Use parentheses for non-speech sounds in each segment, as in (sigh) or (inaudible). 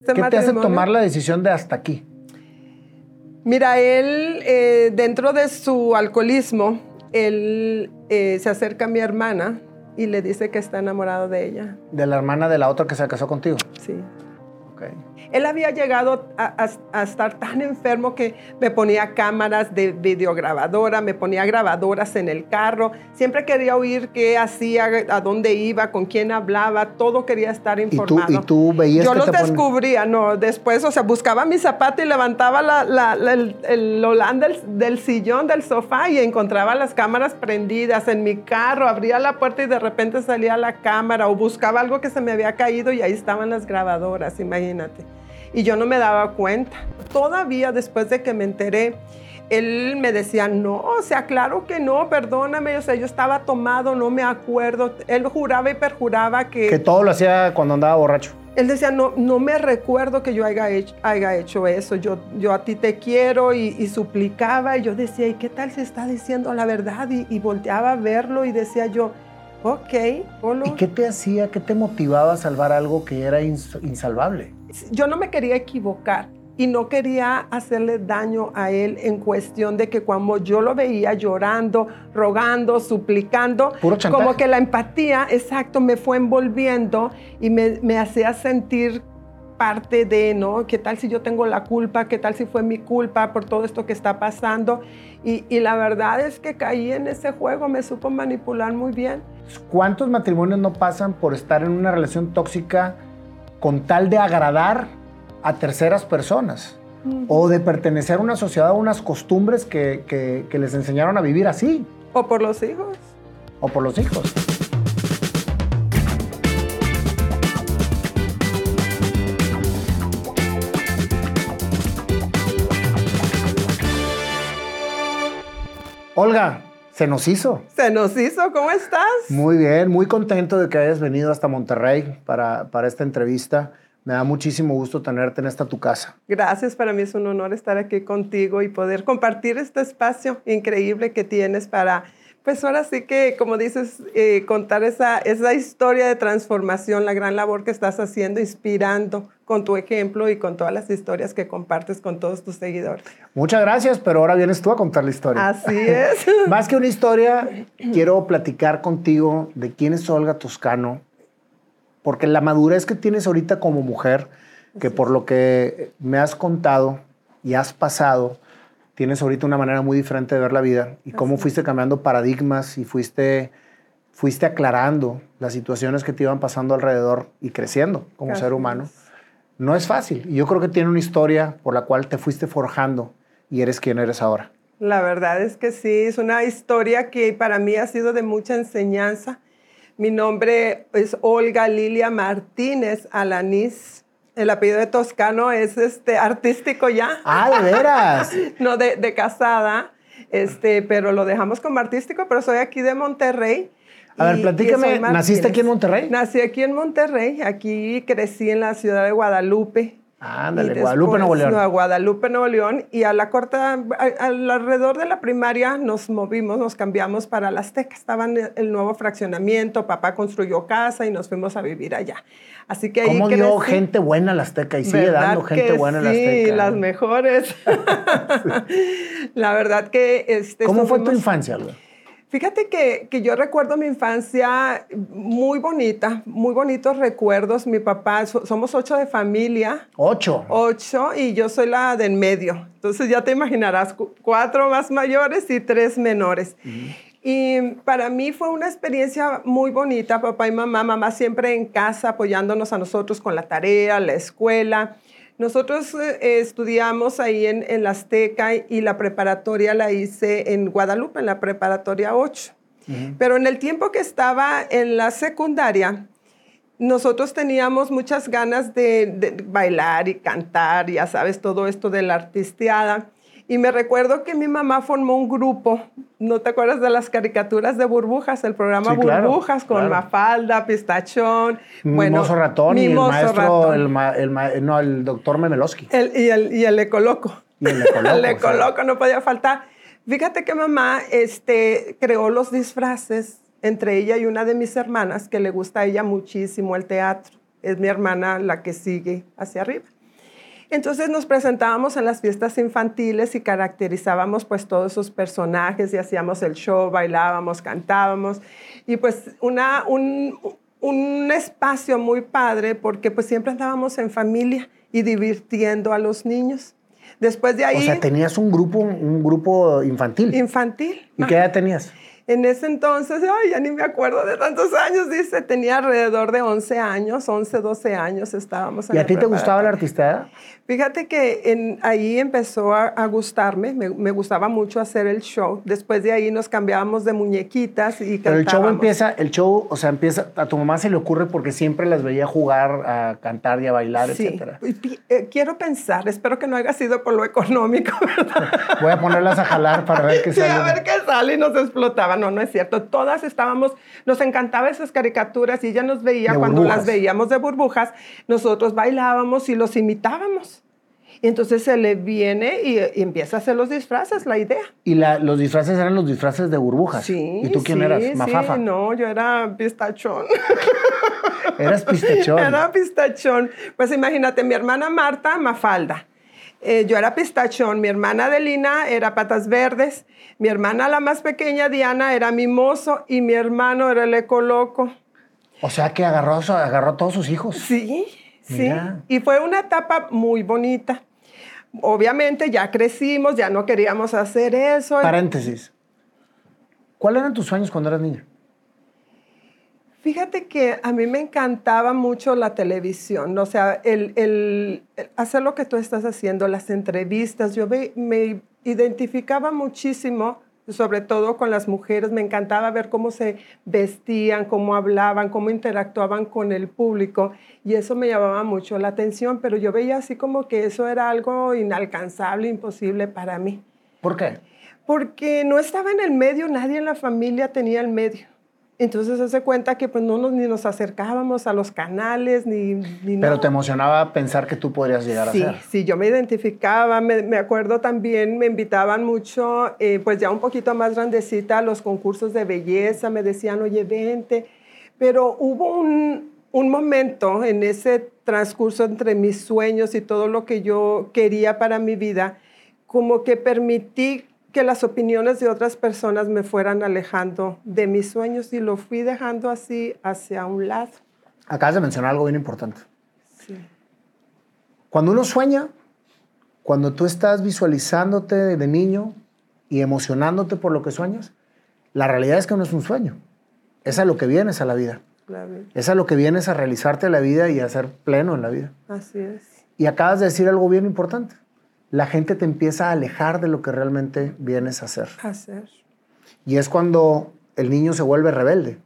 Este ¿Qué te hace tomar la decisión de hasta aquí? Mira, él, eh, dentro de su alcoholismo, él eh, se acerca a mi hermana y le dice que está enamorado de ella. De la hermana de la otra que se casó contigo. Sí. Ok. Él había llegado a, a- a estar tan enfermo que me ponía cámaras de videograbadora, me ponía grabadoras en el carro. Siempre quería oír qué hacía, a dónde iba, con quién hablaba. Todo quería estar ¿Y tú, informado. y tú veías Yo que lo te descubría, no, después, o sea, buscaba mi zapato y levantaba la, la- la- el, el del, del sillón, del sofá y encontraba las cámaras prendidas en mi carro, abría la puerta y de repente salía la cámara o buscaba algo que se me había caído y ahí estaban las grabadoras, imagínate. Y yo no me daba cuenta. Todavía después de que me enteré, él me decía, no, o sea, claro que no, perdóname, o sea, yo estaba tomado, no me acuerdo. Él juraba y perjuraba Que todo lo hacía cuando andaba borracho. él decía, no, no me recuerdo que yo haya hecho, haya hecho eso, yo, yo a ti te quiero y, y suplicaba y yo decía, ¿y qué tal si está diciendo la verdad? Y, y volteaba a verlo y decía yo, ok, Polo. ¿Y qué te hacía, qué te motivaba a salvar algo que era ins- insalvable? Yo no me quería equivocar y no quería hacerle daño a él en cuestión de que cuando yo lo veía llorando, rogando, suplicando, como que la empatía, exacto, me fue envolviendo y me, me hacía sentir parte de, ¿no? ¿Qué tal si yo tengo la culpa? ¿Qué tal si fue mi culpa por todo esto que está pasando? Y, y la verdad es que caí en ese juego, me supo manipular muy bien. ¿Cuántos matrimonios no pasan por estar en una relación tóxica con tal de agradar a terceras personas? O de pertenecer a una sociedad, a unas costumbres que, que- que les enseñaron a vivir así, O por los hijos. o por los hijos. Olga, se nos hizo. Se nos hizo, ¿cómo estás? Muy bien, muy contento de que hayas venido hasta Monterrey para, para esta entrevista. Me da muchísimo gusto tenerte en esta tu casa. Gracias, para mí es un honor estar aquí contigo y poder compartir este espacio increíble que tienes para, pues ahora sí que, como dices, eh, contar esa, esa historia de transformación, la gran labor que estás haciendo, inspirando con tu ejemplo y con todas las historias que compartes con todos tus seguidores. Muchas gracias, pero ahora vienes tú a contar la historia. Así (laughs) es. Más que una historia, quiero platicar contigo de quién es Olga Toscano, porque la madurez que tienes ahorita como mujer, que por lo que me has contado y has pasado, tienes ahorita una manera muy diferente de ver la vida y cómo Así fuiste cambiando paradigmas y fuiste, fuiste aclarando las situaciones que te iban pasando alrededor y creciendo como Así ser humano. es. No es fácil. Y yo creo que tiene una historia por la cual te fuiste forjando y eres quien eres ahora. La verdad es que sí, es una historia que para mí ha sido de mucha enseñanza. Mi nombre es Olga Lilia Martínez Alanís. El apellido de Toscano es este, artístico ya, ¡Ah, de veras! (laughs) no de, de casada, este, pero lo dejamos como artístico, pero soy aquí de Monterrey. A ver, platícame, ¿naciste aquí en. Monterrey? Nací aquí en Monterrey, aquí crecí en la ciudad de Guadalupe. Ándale, Y Guadalupe, después- Nuevo León. No, a Guadalupe, Nuevo León. Y a la corta, a- al- alrededor de la primaria nos movimos, nos cambiamos para la Azteca. Estaba en el nuevo fraccionamiento, papá construyó casa y nos fuimos a vivir allá. Así que ahí ¿Cómo dio crecí. gente buena la Azteca y sigue ¿Verdad dando gente buena en la sí, Azteca? las mejores. (laughs) la verdad que... Este, ¿Cómo fue tu infancia, Olga? Fíjate que, que yo recuerdo mi infancia muy bonita, muy bonitos recuerdos. Mi papá, so- somos ocho de familia, Ocho. ocho, y yo soy la de en medio. Entonces ya te imaginarás, cu- cuatro más mayores y tres menores. Y para mí fue una experiencia muy bonita, papá y mamá, mamá siempre en casa apoyándonos a nosotros con la tarea, la escuela. Nosotros eh, estudiamos ahí en, en la Azteca y la preparatoria la hice en Guadalupe, en la preparatoria 8. Pero en el tiempo que estaba en la secundaria, nosotros teníamos muchas ganas de, de bailar y cantar, ya sabes, todo esto de la artisteada. Y me recuerdo que mi mamá formó un grupo, ¿no te acuerdas de las caricaturas de burbujas? El programa Sí, claro, Burbujas con claro. Mafalda, Pistachón. Mimoso Ratón y el maestro, Ratón. el, ma- el ma- no, el doctor Memelowski. El- y, el, y el Ecoloco. Y el Ecoloco, (laughs) el o sea. Ecoloco no podía faltar. Fíjate que mamá este, creó los disfraces entre ella y una de mis hermanas, que le gusta a ella muchísimo el teatro. es mi hermana la que sigue hacia arriba. Entonces nos presentábamos en las fiestas infantiles y caracterizábamos pues todos esos personajes y hacíamos el show, bailábamos, cantábamos y pues una, un, un espacio muy padre porque pues siempre andábamos en familia y divirtiendo a los niños. Después de ahí... O sea, tenías un grupo, un grupo infantil. Infantil. ¿Y qué edad tenías? En ese entonces, ay, ya ni me acuerdo de tantos años, dice, tenía alrededor de 11 años, 11, 12 años estábamos en ¿Y a ti te gustaba la artista? Fíjate que en, ahí empezó a, gustarme, me, gustaba mucho hacer el show. Después de ahí nos cambiábamos de muñequitas y Pero el show empieza, el show, o sea, empieza, a tu mamá se le ocurre porque siempre las veía jugar, a cantar y a bailar, sí. etcétera. Eh, quiero pensar, espero que no haya sido por lo económico, (laughs) ¿verdad? Voy a ponerlas a jalar para ver qué sale. Sí, a ver qué sale y nos No, no es cierto. Todas estábamos, nos encantaban esas caricaturas y ella nos veía cuando las veíamos de burbujas, nosotros bailábamos y los imitábamos. Y entonces se le viene y, empieza a hacer los disfraces, la idea. ¿Y los disfraces eran los disfraces de burbujas? Sí. ¿Y tú quién eras? ¿Mafafa? Sí, no, yo era pistachón. ¿Eras pistachón? (laughs) Era pistachón. Pues imagínate, mi hermana Marta, Mafalda. Eh, yo era pistachón, mi hermana Adelina era patas verdes, mi hermana la más pequeña, Diana, era mimoso y mi hermano era el ecoloco. O sea que agarró, agarró a todos sus hijos. Sí, Sí, y fue una etapa muy bonita. Obviamente ya crecimos, ya no queríamos hacer eso. Paréntesis. ¿Cuáles eran tus sueños cuando eras niña? Fíjate que a mí me encantaba mucho la televisión, o sea, el, hacer lo que tú estás haciendo, las entrevistas. Yo me identificaba muchísimo sobre todo con las mujeres. Me encantaba ver cómo se vestían, cómo hablaban, cómo interactuaban con el público y eso me llamaba mucho la atención, pero yo veía así como que eso era algo inalcanzable, imposible para mí. ¿Por qué? Porque no estaba en el medio, nadie en la familia tenía el medio. Entonces hace cuenta que pues no nos, ni nos acercábamos a los canales ni, ni Pero te emocionaba pensar que tú podrías llegar a ser. Sí, yo me identificaba, me, me acuerdo también, me invitaban mucho, eh, pues ya un poquito más grandecita a los concursos de belleza, me decían, oye, vente. Pero hubo un, un momento en ese transcurso entre mis sueños y todo lo que yo quería para mi vida, como que permití que las opiniones de otras personas me fueran alejando de mis sueños y lo fui dejando así hacia un lado. Acabas de mencionar algo bien importante. Sí. Cuando uno sueña, cuando tú estás visualizándote de niño y emocionándote por lo que sueñas, la realidad es que no es un sueño. Es a lo que vienes a la vida. Es a lo que vienes a realizarte la vida y a ser pleno en la vida. Así es. Y acabas de decir algo bien importante la gente te empieza a alejar de lo que realmente vienes a hacer. Hacer. Y es cuando el niño se vuelve rebelde,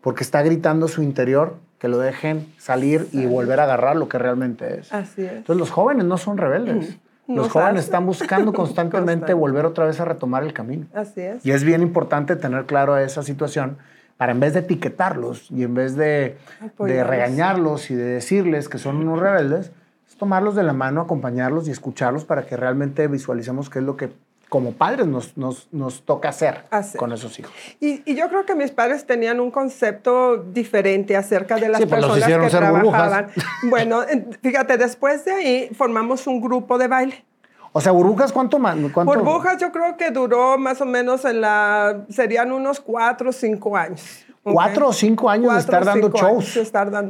porque está gritando su interior que lo dejen salir y volver a agarrar lo que realmente es. Así es. Entonces los jóvenes no son rebeldes. los jóvenes están buscando constantemente volver otra vez a retomar el camino. Así es. Y es bien importante tener claro esa situación para en vez de etiquetarlos y en vez de, de regañarlos y de decirles que son unos rebeldes, tomarlos de la mano, acompañarlos y escucharlos para que realmente visualicemos qué es lo que como padres nos, nos, nos toca hacer, con esos hijos. Y, y, yo creo que mis padres tenían un concepto diferente acerca de las pues personas que trabajaban. (laughs) Bueno, fíjate, después de ahí formamos un grupo de baile. O sea, burbujas, ¿cuánto más? Burbujas yo creo que duró más o menos en la, serían unos cuatro o cinco años. Cuatro o cinco años de estar dando shows.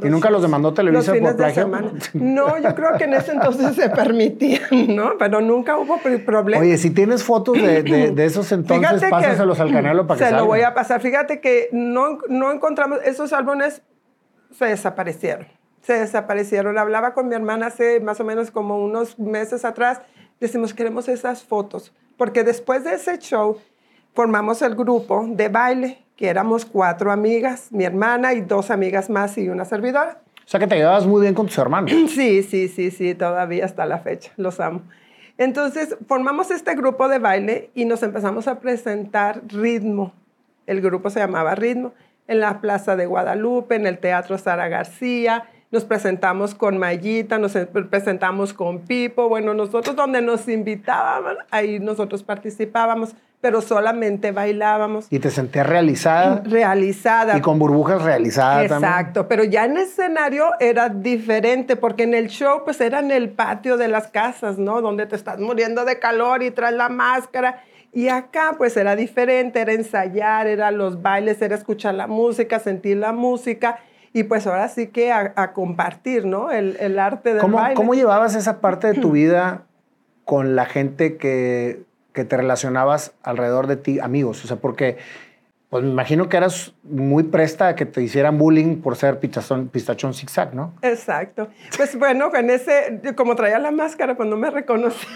y nunca los demandó Televisa por plagio. (laughs) no, yo creo que en ese entonces se permitía, ¿no? Pero nunca hubo problema. Oye, si tienes fotos de, de, (clears throat) esos entonces, pásaselos al (clears throat) Canelo para que Se lo voy a pasar. Fíjate que no, no encontramos, esos álbumes se desaparecieron. Se desaparecieron. Hablaba con mi hermana hace más o menos como unos meses atrás. Decimos, queremos esas fotos. Porque después de ese show formamos el grupo de baile que éramos cuatro amigas, mi hermana y dos amigas más y una servidora. O sea que te llevabas muy bien con tus hermanos. (clears throat) Sí, sí, sí, sí, todavía hasta la fecha, los amo. Entonces formamos este grupo de baile y nos empezamos a presentar ritmo. El grupo se llamaba Ritmo en la Plaza de Guadalupe, en el Teatro Sara García. Nos presentamos con Mayita, nos presentamos con Pipo. Bueno, nosotros donde nos invitaban, ahí nosotros participábamos pero solamente bailábamos. Y te sentías realizada. Realizada. Y con burbujas realizadas Exacto, pero ya en el escenario era diferente, porque en el show pues era en el patio de las casas, ¿no? Donde te estás muriendo de calor y traes la máscara. Y acá pues era diferente, era ensayar, era los bailes, era escuchar la música, sentir la música y pues ahora sí que a, compartir, ¿no? El, el arte del ¿Cómo, baile. ¿Cómo llevabas esa parte de tu (clears throat) vida con la gente que, que te relacionabas alrededor de ti, amigos? O sea, porque pues me imagino que eras muy presta a que te hicieran bullying por ser pistachón, pistachón zigzag, ¿no? Exacto. Pues bueno, con ese, como traía la máscara, pues no me reconocía.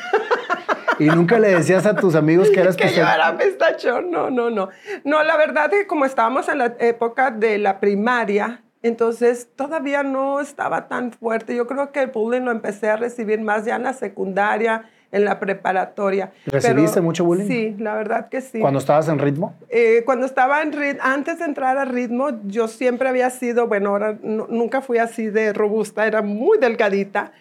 ¿Y nunca le decías a tus amigos que eras (laughs) que yo era pistachón? No, no, no. No, la verdad es que como estábamos en la época de la primaria, entonces todavía no estaba tan fuerte. Yo creo que el bullying lo empecé a recibir más ya en la secundaria, en la preparatoria. ¿Recibiste mucho bullying? Sí, la verdad que sí. ¿Cuando estabas en ritmo? Eh, cuando estaba en ritmo, antes de entrar a ritmo, yo siempre había sido, bueno, ahora nunca fui así de robusta, era muy delgadita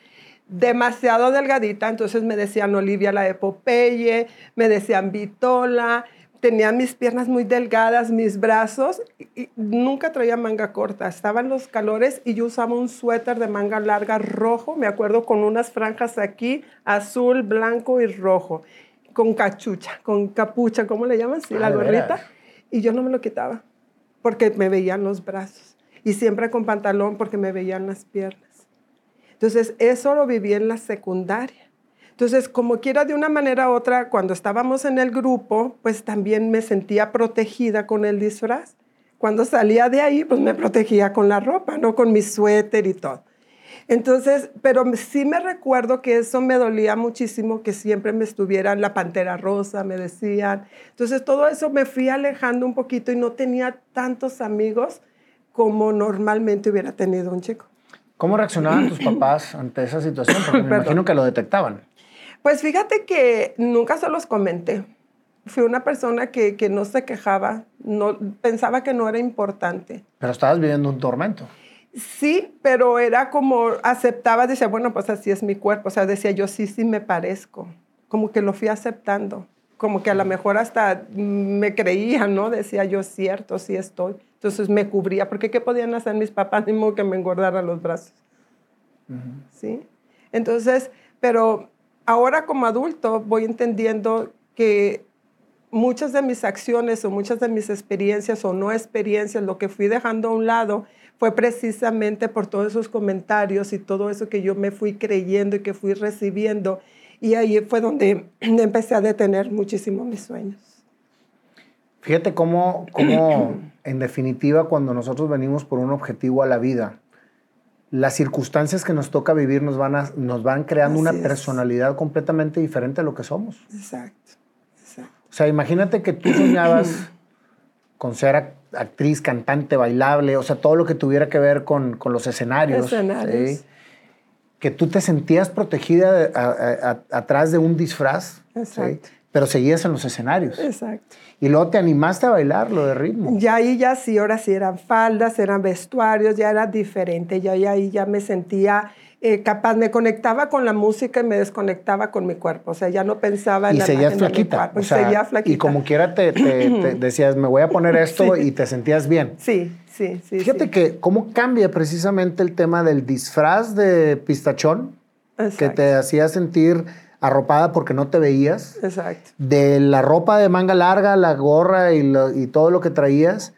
demasiado delgadita, entonces me decían Olivia la de me decían Vitola, tenía mis piernas muy delgadas, mis brazos, y, nunca traía manga corta, estaban los calores y yo usaba un suéter de manga larga rojo, me acuerdo con unas franjas aquí, azul, blanco y rojo, con cachucha, con capucha, ¿cómo le llaman? Sí, la ah, gorrita. Y yo no me lo quitaba, porque me veían los brazos. Y siempre con pantalón porque me veían las piernas. Entonces, eso lo viví en la secundaria. Entonces, como quiera, de una manera u otra, cuando estábamos en el grupo, pues también me sentía protegida con el disfraz. Cuando salía de ahí, pues me protegía con la ropa, no con mi suéter y todo. Entonces, pero sí me recuerdo que eso me dolía muchísimo, que siempre me estuvieran la pantera rosa, me decían. Entonces, todo eso me fui alejando un poquito y no tenía tantos amigos como normalmente hubiera tenido un chico. ¿Cómo reaccionaban tus papás ante esa situación? Porque me (coughs) imagino que lo detectaban. Pues fíjate que nunca se los comenté. Fui una persona que, que no se quejaba, no, pensaba que no era importante. Pero estabas viviendo un tormento. Sí, pero era como aceptaba, decía, bueno, pues así es mi cuerpo. O sea, decía yo, sí, sí me parezco. Como que lo fui aceptando. Como que a lo mejor hasta me creía, ¿no? Decía yo, cierto, sí estoy. Entonces me cubría, porque ¿qué podían hacer mis papás? Ni modo que me engordara los brazos. ¿Sí? Entonces, pero ahora como adulto voy entendiendo que muchas de mis acciones o muchas de mis experiencias o no experiencias, lo que fui dejando a un lado fue precisamente por todos esos comentarios y todo eso que yo me fui creyendo y que fui recibiendo. Y ahí fue donde (clears throat) empecé a detener muchísimo mis sueños. Fíjate cómo, cómo en definitiva, cuando nosotros venimos por un objetivo a la vida, las circunstancias que nos toca vivir nos van, a, nos van creando una personalidad completamente diferente a lo que somos. Exacto, exacto. O sea, imagínate que tú soñabas (clears throat) con ser actriz, cantante, bailable, o sea, todo lo que tuviera que ver con, con los escenarios. Escenarios. Que tú te sentías protegida atrás de un disfraz. Exacto. Pero seguías en los escenarios. Exacto. Y luego te animaste a bailar lo de ritmo. Ya ahí ya sí, ahora sí eran faldas, eran vestuarios, ya era diferente. Ya ahí ya me sentía eh, capaz, me conectaba con la música y me desconectaba con mi cuerpo. O sea, ya no pensaba en y la seguías flaquita. O sea, seguía flaquita. Y como quiera te, decías, me voy a poner (laughs) esto y te sentías bien. Sí, sí, sí. Fíjate que cómo cambia precisamente el tema del disfraz de pistachón que te hacía sentir arropada porque no te veías. Exacto. De la ropa de manga larga, la gorra y, y, todo lo que traías,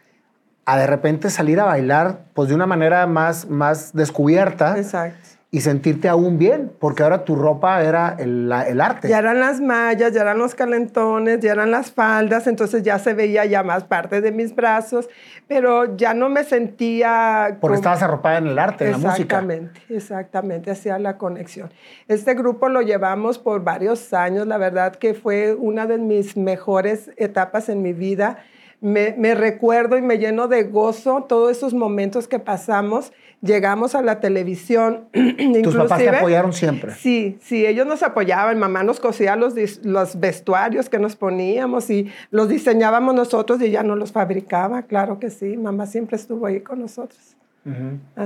a de repente salir a bailar, pues de una manera más, más descubierta. Exacto y sentirte aún bien, porque ahora tu ropa era el, el, arte. Ya eran las mallas, ya eran los calentones, ya eran las faldas, entonces ya se veía ya más parte de mis brazos, pero ya no me sentía... Porque estabas arropada en el arte, en la música. Exactamente, exactamente, hacía la conexión. Este grupo lo llevamos por varios años, la verdad que fue una de mis mejores etapas en mi vida. Me, recuerdo y me lleno de gozo todos esos momentos que pasamos llegamos a la televisión. (clears throat) ¿Tus papás te apoyaron siempre? Sí, sí, ellos nos apoyaban. Mamá nos cosía los, los vestuarios que nos poníamos y los diseñábamos nosotros y ella no los fabricaba. Claro que sí, mamá siempre estuvo ahí con nosotros.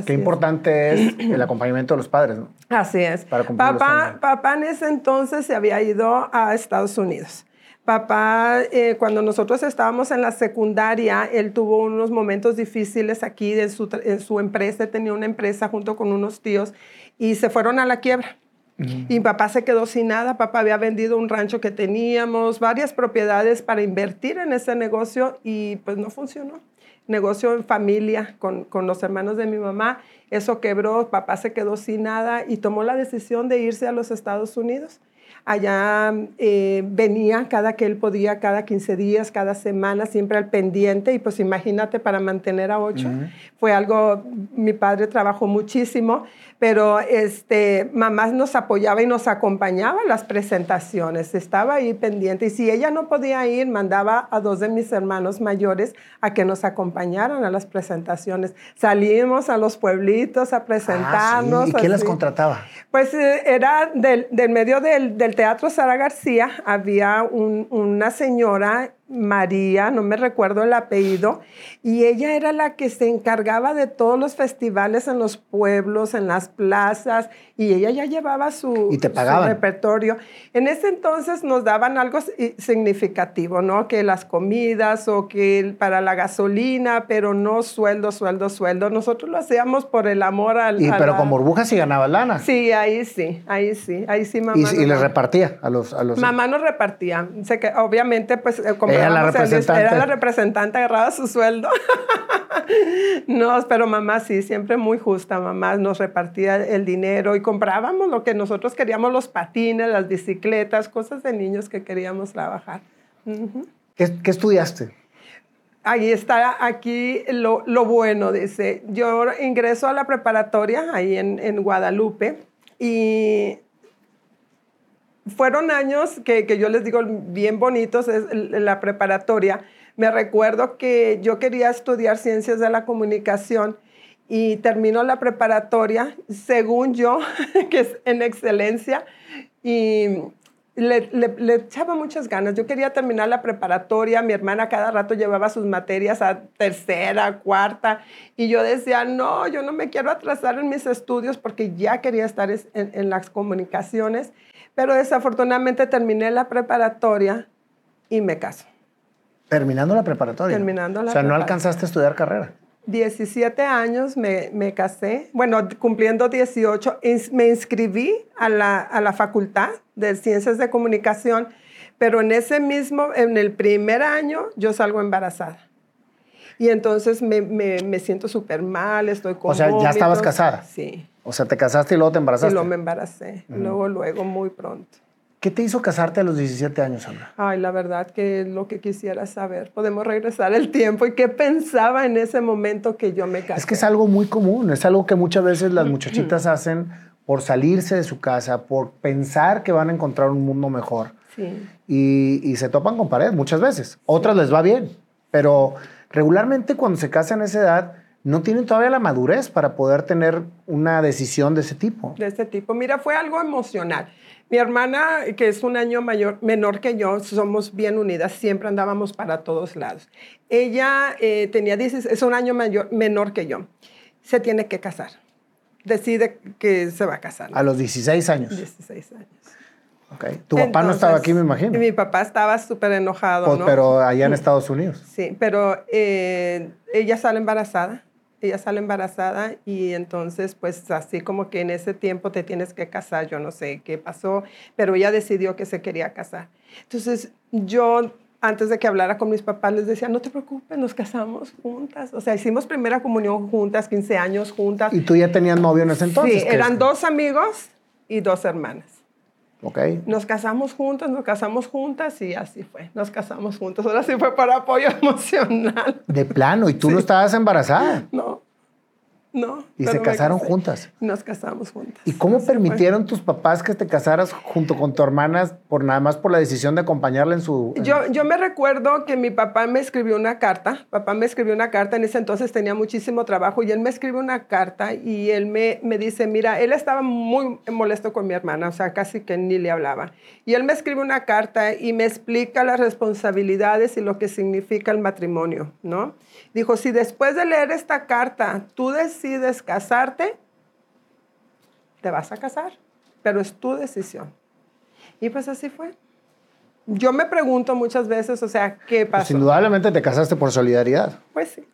Qué importante es (clears throat) el acompañamiento de los padres, ¿no? Así es. papá, papá en ese entonces se había ido a Estados Unidos Papá, eh, cuando nosotros estábamos en la secundaria, él tuvo unos momentos difíciles aquí en su, en su empresa, tenía una empresa junto con unos tíos y se fueron a la quiebra. Y mi papá se quedó sin nada. Papá había vendido un rancho que teníamos, varias propiedades para invertir en ese negocio y pues no funcionó. Negocio en familia con, con los hermanos de mi mamá. Eso quebró, papá se quedó sin nada y tomó la decisión de irse a los Estados Unidos. Allá eh, venía cada que él podía, cada 15 días, cada semana, siempre al pendiente. Y pues imagínate, para mantener a ocho, fue algo, mi padre trabajó muchísimo, pero este, mamá nos apoyaba y nos acompañaba en las presentaciones, estaba ahí pendiente. Y si ella no podía ir, mandaba a dos de mis hermanos mayores a que nos acompañaran a las presentaciones. Salimos a los pueblitos a presentarnos. Ah, ¿Y quién las contrataba? Pues eh, era del, del medio del, del Teatro Sara García había una señora María, no me recuerdo el apellido, y ella era la que se encargaba de todos los festivales en los pueblos, en las plazas, y ella ya llevaba su, ¿Y te repertorio. En ese entonces nos daban algo significativo, ¿no? Que las comidas o que para la gasolina, pero no sueldo, sueldo, sueldo. Nosotros lo hacíamos por el amor al... Y, pero con burbujas sí ganaba lana. Sí, ahí sí, ahí sí, ahí sí mamá. ¿Y, y les repartía a los, a los... Mamá nos repartía. Sé que obviamente pues eh, como era la representante. Era la representante, agarraba su sueldo. (laughs) no, pero mamá sí, siempre muy justa. Mamá nos repartía el dinero y comprábamos lo que nosotros queríamos, los patines, las bicicletas, cosas de niños que queríamos trabajar. ¿Qué, estudiaste? Ahí está, aquí lo, lo, bueno, dice. Yo ingreso a la preparatoria ahí en, en Guadalupe y fueron años que, que, yo les digo bien bonitos, es la preparatoria. Me recuerdo que yo quería estudiar ciencias de la comunicación y terminó la preparatoria, según yo, (laughs) que es en excelencia, y le, echaba muchas ganas. Yo quería terminar la preparatoria, mi hermana cada rato llevaba sus materias a tercera, cuarta, y yo decía, no, yo no me quiero atrasar en mis estudios porque ya quería estar en las comunicaciones. Pero desafortunadamente terminé la preparatoria y me caso. ¿Terminando la preparatoria? Terminando la O sea, ¿no alcanzaste a estudiar carrera? 17 años me, me, casé, bueno, cumpliendo 18, me inscribí a la, a la, Facultad de Ciencias de Comunicación, pero en ese mismo, en el primer año, yo salgo embarazada. Y entonces me, me, me siento súper mal, estoy con O sea, ¿ya estabas casada? Sí. O sea, te casaste y luego te embarazaste. Y luego me embaracé, luego, luego, muy pronto. ¿Qué te hizo casarte a los 17 años, Sandra? Ay, la verdad que es lo que quisiera saber. Podemos regresar el tiempo y qué pensaba en ese momento que yo me casé. Es que es algo muy común, es algo que muchas veces las muchachitas hacen por salirse de su casa, por pensar que van a encontrar un mundo mejor. Sí. Y, y se topan con pared muchas veces. Otras les va bien, pero regularmente cuando se casan a esa edad no tienen todavía la madurez para poder tener una decisión de ese tipo. De ese tipo. Mira, fue algo emocional. Mi hermana, que es un año mayor, menor que yo, somos bien unidas, siempre andábamos para todos lados. Ella eh, tenía es un año mayor, menor que yo. Se tiene que casar. Decide que se va a casar. A los 16 años. 16 años. Okay. Tu papá no estaba aquí, me imagino. Mi papá estaba súper enojado, pues, ¿no? Pero allá en Estados Unidos. Sí, pero eh, ella sale embarazada ella sale embarazada y entonces pues así como que en ese tiempo te tienes que casar, yo no sé qué pasó, pero ella decidió que se quería casar. Entonces yo antes de que hablara con mis papás les decía, no te preocupes, nos casamos juntas. O sea, hicimos primera comunión juntas, 15 años juntas. ¿Y tú ya tenías novio en ese entonces? Sí, eran dos amigos y dos hermanas. Okay. Nos casamos juntos, nos casamos juntas y así fue. Nos casamos juntos. Ahora sí fue para apoyo (laughs) emocional. De plano, ¿y tú no estabas embarazada? No. No. Y se casaron juntas. Nos casamos juntas. ¿Y cómo permitieron tus papás que te casaras junto con tu hermana por nada más por la decisión de acompañarla en su... Yo, yo me recuerdo que mi papá me escribió una carta. Papá me escribió una carta. En ese entonces tenía muchísimo trabajo y él me escribió una carta y él me, me dice, mira, él estaba muy molesto con mi hermana, o sea, casi que ni le hablaba. Y él me escribe una carta y me explica las responsabilidades y lo que significa el matrimonio, ¿no? Dijo, si después de leer esta carta tú decides casarte, te vas a casar, pero es tu decisión. Y pues así fue. yo me pregunto muchas veces, o sea, ¿qué Pues pasó? indudablemente te casaste por solidaridad. Pues sí.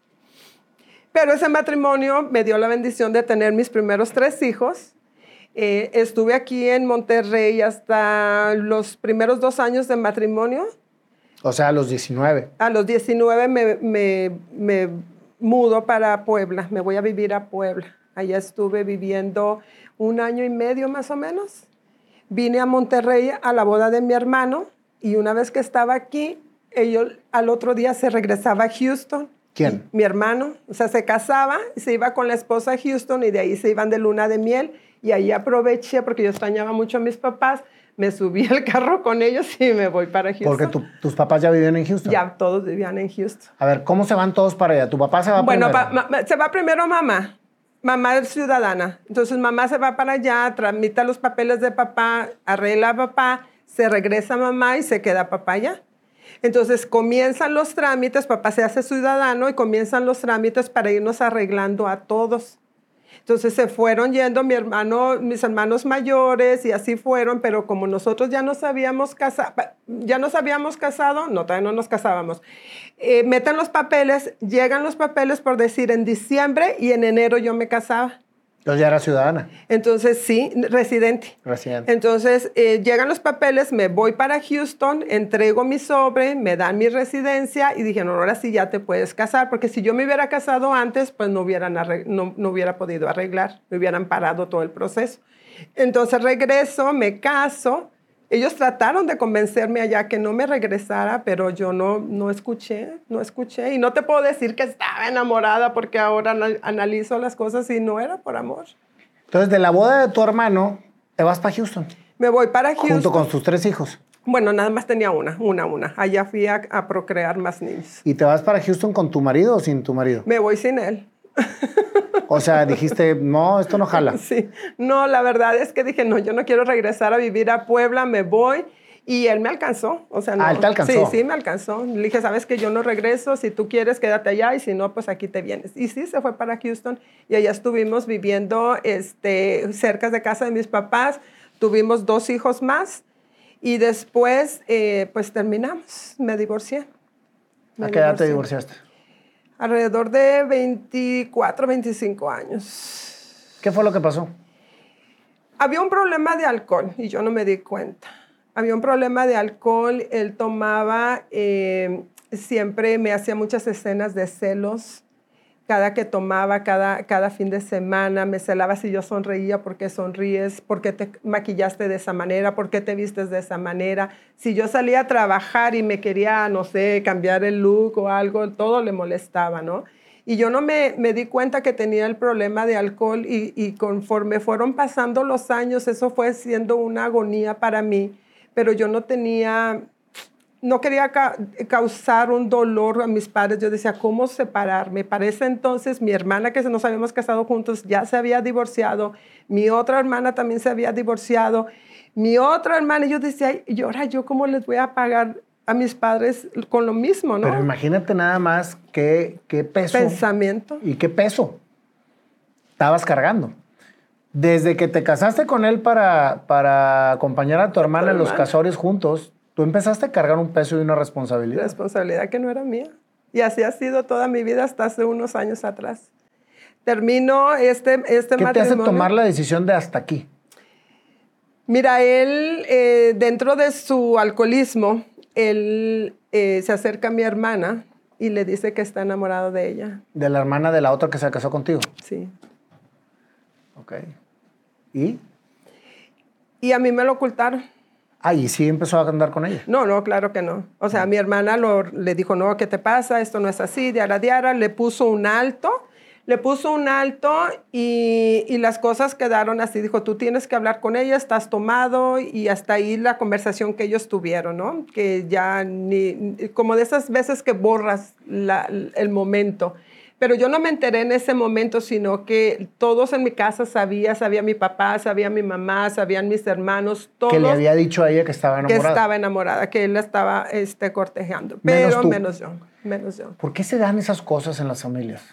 Pero ese matrimonio me dio la bendición de tener mis primeros tres hijos. Eh, estuve aquí en Monterrey hasta los primeros dos años de matrimonio. O sea, a los 19. A los 19 me, me, me mudo para Puebla, me voy a vivir a Puebla. Allá estuve viviendo un año y medio más o menos. Vine a Monterrey a la boda de mi hermano y una vez que estaba aquí, ellos al otro día se regresaba a Houston. ¿Quién? Mi hermano, o sea, se casaba, y se iba con la esposa a Houston y de ahí se iban de luna de miel y ahí aproveché porque yo extrañaba mucho a mis papás, me subí al carro con ellos y me voy para Houston. Porque tu- tus papás ya vivían en Houston. Ya todos vivían en Houston. A ver, ¿cómo se van todos para allá? ¿Tu papá se va Bueno, primero? ma- se va primero mamá. Mamá es ciudadana. Entonces mamá se va para allá, tramita los papeles de papá, arregla a papá, se regresa mamá y se queda papá allá. Entonces comienzan los trámites, papá se hace ciudadano y comienzan los trámites para irnos arreglando a todos. Entonces se fueron yendo mi hermano, mis hermanos mayores y así fueron, pero como nosotros ya nos habíamos casado, ya nos habíamos casado, no, todavía no nos casábamos. Eh, meten los papeles, llegan los papeles por decir en diciembre y en enero yo me casaba. Entonces ya era ciudadana, Entonces sí, residente. residente. Entonces eh, llegan los papeles, me voy para Houston, entrego mi sobre, me dan mi residencia y dije, no, ahora sí ya te puedes casar, porque si yo me hubiera casado antes, pues no, hubieran no, no hubiera podido arreglar, me hubieran parado todo el proceso. Entonces regreso, me caso. Ellos trataron de convencerme allá que no me regresara, pero yo no, no escuché, no escuché. Y no te puedo decir que estaba enamorada porque ahora anal- analizo las cosas y no era por amor. Entonces, de la boda de tu hermano, te vas para Houston, Me voy para Houston. junto con tus tres hijos. Bueno, nada más tenía una, una, una. Allá fui a, a procrear más niños. ¿Y te vas para Houston con tu marido o sin tu marido? Me voy sin él. O sea, dijiste, no, esto no jala. (laughs) Sí. No, la verdad es que dije, no, yo no quiero regresar a vivir a Puebla, me voy. Y él me alcanzó. O sea, no. Ah, él te alcanzó. Sí, sí, me alcanzó. Le dije, sabes que yo no regreso, si tú quieres, quédate allá y si no, pues aquí te vienes. Y sí, se fue para Houston y allá estuvimos viviendo este, cerca de casa de mis papás. Tuvimos dos hijos más y después, eh, pues terminamos. Me divorcié. Me ¿A qué edad te divorciaste? Alrededor de 24, 25 años. ¿Qué fue lo que pasó? Había un problema de alcohol y yo no me di cuenta. Había un problema de alcohol, él tomaba, eh, siempre me hacía muchas escenas de celos, cada que tomaba, cada, cada fin de semana, me celaba si yo sonreía, ¿por qué sonríes? ¿Por qué te maquillaste de esa manera? ¿Por qué te vistes de esa manera? Si yo salía a trabajar y me quería, no sé, cambiar el look o algo, todo le molestaba, ¿no? Y yo no me, me di cuenta que tenía el problema de alcohol y, y conforme fueron pasando los años, eso fue siendo una agonía para mí, pero yo no tenía, no quería ca- causar un dolor a mis padres. Yo decía, ¿cómo separarme? Para ese entonces, mi hermana que nos habíamos casado juntos ya se había divorciado, mi otra hermana también se había divorciado, mi otra hermana, y yo decía, "Ay, y ahora yo cómo les voy a pagar a mis padres con lo mismo, ¿no? Pero imagínate nada más qué, qué peso Pensamiento. y qué peso estabas cargando. Desde que te casaste con él para, para acompañar a tu hermana en los casorios juntos, tú empezaste a cargar un peso y una responsabilidad. responsabilidad que no era mía. Y así ha sido toda mi vida hasta hace unos años atrás. Termino este, este ¿Qué te hace matrimonio. tomar la decisión de hasta aquí? Mira, él, eh, dentro de su alcoholismo, él eh, se acerca a mi hermana y le dice que está enamorado de ella. De la hermana de la otra que se casó contigo. Sí. Ok. ¿Y? Y a mí me lo ocultaron. Ah, y sí empezó a andar con ella. No, no, claro que no. O sea, mi hermana lo- le dijo, no, ¿qué te pasa? Esto no es así, diara, diara. Le puso un alto, le puso un alto y, y las cosas quedaron así. Dijo, tú tienes que hablar con ella, estás tomado y hasta ahí la conversación que ellos tuvieron, ¿no? Que ya ni, como de esas veces que borras la- el momento. Pero yo no me enteré en ese momento, sino que todos en mi casa sabían, sabía mi papá, sabía mi mamá, sabían mis hermanos, todos Que le había dicho a ella que estaba que enamorada. estaba enamorada, que él la estaba este, cortejando. Menos Pero tú. menos yo, menos yo. ¿Por qué se dan esas cosas en las familias?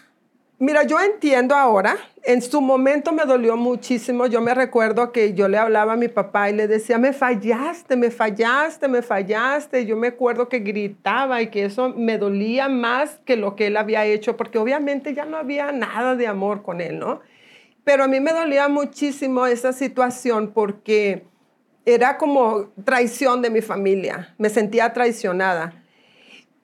Mira, yo entiendo ahora, en su momento me dolió muchísimo, yo me recuerdo que yo le hablaba a mi papá y le decía, me fallaste, me fallaste, me fallaste, yo me acuerdo que gritaba y que eso me dolía más que lo que él había hecho, porque obviamente ya no había nada de amor con él, ¿no? Pero a mí me dolía muchísimo esa situación porque era como traición de mi familia, me sentía traicionada.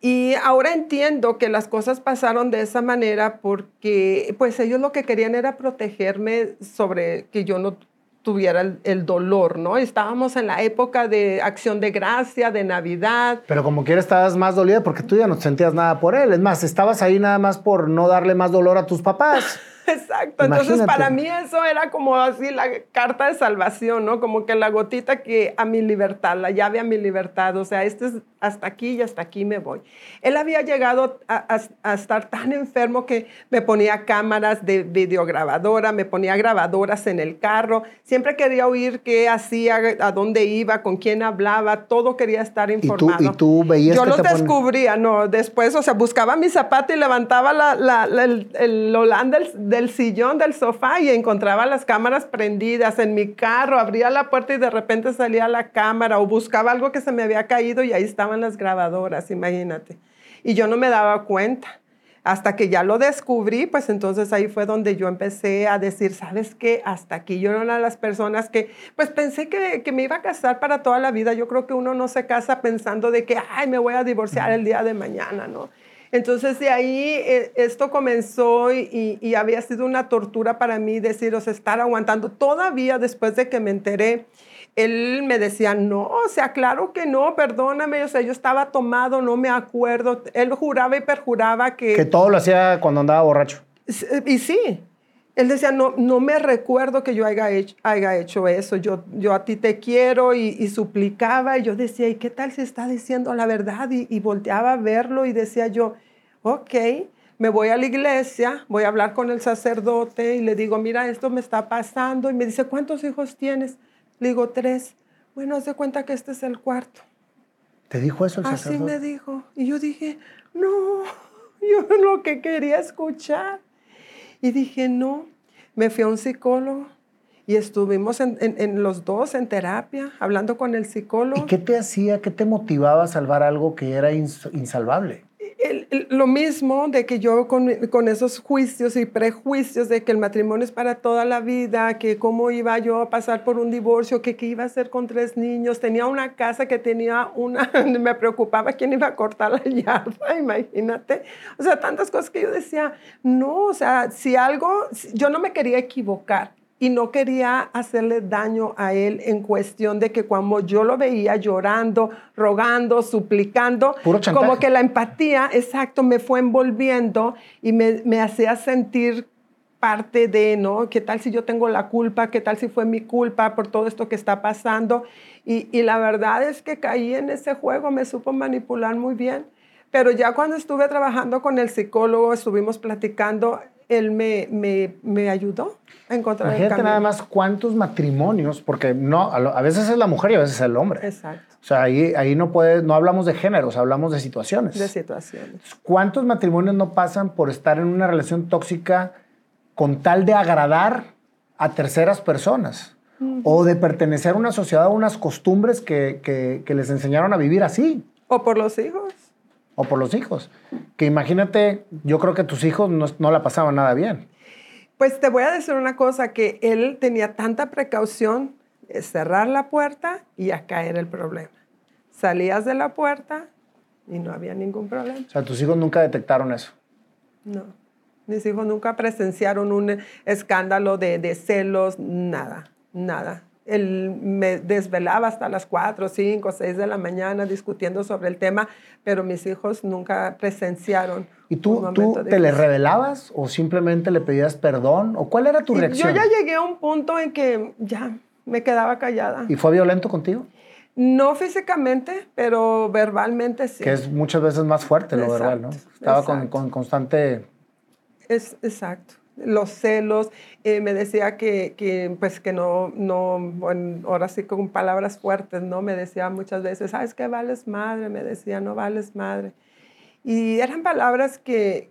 Y ahora entiendo que las cosas pasaron de esa manera porque pues ellos lo que querían era protegerme sobre que yo no tuviera el, dolor, ¿no? Estábamos en la época de acción de gracia, de Navidad. Pero como quiera estabas más dolida porque tú ya no sentías nada por él. Es más, estabas ahí nada más por no darle más dolor a tus papás. (laughs) Exacto. Entonces, para mí eso era como así la carta de salvación, ¿no? Como que la gotita que a mi libertad, la llave a mi libertad. O sea, este es hasta aquí y hasta aquí me voy. Él había llegado a, estar tan enfermo que me ponía cámaras de videograbadora, me ponía grabadoras en el carro. Siempre quería oír qué hacía, a dónde iba, con quién hablaba. Todo quería estar informado. ¿Y tú, veías Yo lo descubría, no. Después, o sea, buscaba mi zapato y levantaba el, el holanda del del sillón del sofá y encontraba las cámaras prendidas en mi carro, abría la puerta y de repente salía la cámara o buscaba algo que se me había caído y ahí estaban las grabadoras, imagínate. Y yo no me daba cuenta. Hasta que ya lo descubrí, pues entonces ahí fue donde yo empecé a decir, ¿sabes qué? Hasta aquí yo era una de las personas que, pues pensé que, que me iba a casar para toda la vida. Yo creo que uno no se casa pensando de que, ay, me voy a divorciar el día de mañana, ¿no? Entonces de ahí eh, esto comenzó y, había sido una tortura para mí decir, o sea, estar aguantando. Todavía después de que me enteré, él me decía, no, o sea, claro que no, perdóname, o sea, yo estaba tomado, no me acuerdo. Él juraba y perjuraba que... Que todo lo hacía cuando andaba borracho. Y sí, él decía, no, no me recuerdo que yo haya hecho, haya hecho eso, yo, yo a ti te quiero y, suplicaba y yo decía, ¿y qué tal si está diciendo la verdad? Y, y volteaba a verlo y decía yo, ok, me voy a la iglesia, voy a hablar con el sacerdote y le digo, mira, esto me está pasando. Y me dice, ¿cuántos hijos tienes? Le digo, tres. Bueno, haz de cuenta que este es el cuarto. ¿Te dijo eso el sacerdote? Así me dijo. Y yo dije, no, (laughs) yo lo que quería escuchar. Y dije, no. Me fui a un psicólogo y estuvimos en, en, los dos en terapia, hablando con el psicólogo. ¿Y qué te hacía, qué te motivaba a salvar algo que era insalvable? Lo mismo de que yo con, con, esos juicios y prejuicios de que el matrimonio es para toda la vida, que cómo iba yo a pasar por un divorcio, que qué iba a hacer con tres niños, tenía una casa que tenía una, (laughs) me preocupaba quién iba a cortar la (laughs) yarda, imagínate. O sea, tantas cosas que yo decía, no, o sea, si algo, yo no me quería equivocar y no quería hacerle daño a él en cuestión de que cuando yo lo veía llorando, rogando, suplicando, como que la empatía, exacto, me fue envolviendo y me, me hacía sentir parte de, ¿no? ¿Qué tal si yo tengo la culpa? ¿Qué tal si fue mi culpa por todo esto que está pasando? Y, y la verdad es que caí en ese juego, me supo manipular muy bien. Pero ya cuando estuve trabajando con el psicólogo, estuvimos platicando, él me, me, me ayudó a encontrar Imagínate nada más cuántos matrimonios, porque no, a veces es la mujer y a veces es el hombre. Exacto. O sea, ahí, ahí no, puede, no hablamos de géneros, hablamos de situaciones. De situaciones. ¿Cuántos matrimonios no pasan por estar en una relación tóxica con tal de agradar a terceras personas? O de pertenecer a una sociedad o unas costumbres que, que, que les enseñaron a vivir así. O por los hijos o por los hijos. Que imagínate, yo creo que tus hijos no, la pasaban nada bien. Pues te voy a decir una cosa, que él tenía tanta precaución de cerrar la puerta y a caer el problema. Salías de la puerta y no había ningún problema. O sea, tus hijos nunca detectaron eso. No, mis hijos nunca presenciaron un escándalo de, de celos, nada, nada. Él me desvelaba hasta las 4, 5, 6 de la mañana discutiendo sobre el tema, pero mis hijos nunca presenciaron. ¿Y tú, tú te le revelabas o simplemente le pedías perdón? ¿O cuál era tu reacción? Yo ya llegué a un punto en que ya me quedaba callada. ¿Y fue violento contigo? No físicamente, pero verbalmente sí. Que es muchas veses más fuerte lo verbal, ¿no? Estaba con, con, constante... Es, exacto los celos, eh, me decía que, que, pues que no, no, bueno, ahora sí con palabras fuertes, ¿no? Me decía muchas veces, ¿sabes qué vales madre? Me decía, no vales madre. Y eran palabras que,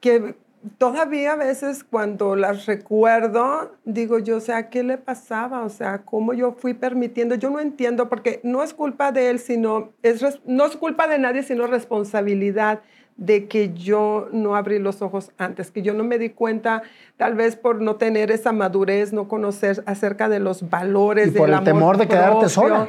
que todavía a veces cuando las recuerdo, digo yo, o sea, ¿qué le pasaba? O sea, ¿cómo yo fui permitiendo? Yo no entiendo porque no es culpa de él, sino, es, no es culpa de nadie, sino responsabilidad de que yo no abrí los ojos antes, que yo no me di cuenta, tal vez por no tener esa madurez, no conocer acerca de los valores. Y por el temor de quedarte sola.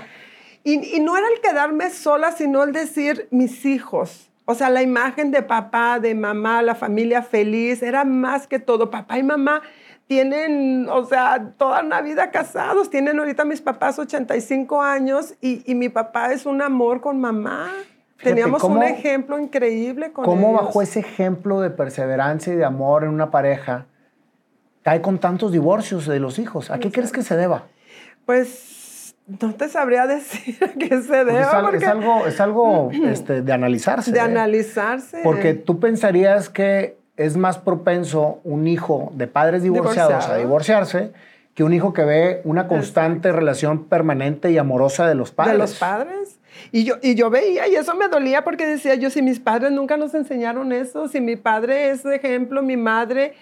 Y, y no era el quedarme sola, sino el decir mis hijos. O sea, la imagen de papá, de mamá, la familia feliz, era más que todo. Papá y mamá tienen, o sea, toda una vida casados. Tienen ahorita mis papás 85 años y, y mi papá es un amor con mamá. Teníamos un ejemplo increíble con ¿Cómo bajo ese ejemplo de perseverancia y de amor en una pareja cae con tantos divorcios de los hijos? ¿A qué crees que se deba? Pues no te sabría (laughs) decir a qué se deba. es, algo, es algo (clears throat) este, de analizarse. De ¿eh? analizarse. Porque tú pensarías que es más propenso un hijo de padres divorciados a divorciarse que un hijo que ve una constante relación permanente y amorosa de los padres. De los padres. Y yo, y yo veía, y eso me dolía porque decía yo, si mis padres nunca nos enseñaron eso, si mi padre es ejemplo, mi madre,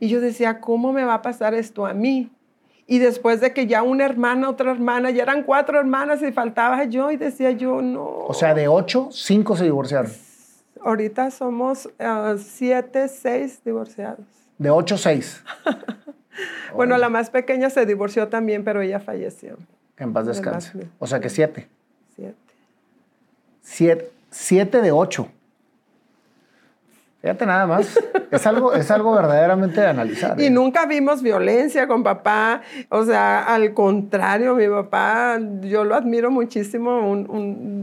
y yo decía, ¿cómo me va a pasar esto a mí? Y después de que ya una hermana, otra hermana, ya eran cuatro hermanas y faltaba yo, y decía yo, no. O sea, de ocho, cinco se divorciaron. Ahorita somos ah, siete, seis divorciados. De ocho, seis. (laughs) bueno, la más pequeña se divorció también, pero ella falleció. En paz descanse. O sea que siete. Siete, siete de ocho. Fíjate nada más, es algo, es algo verdaderamente de analizar. Y ¿eh? nunca vimos violencia con papá, o sea, al contrario, mi papá, yo lo admiro muchísimo,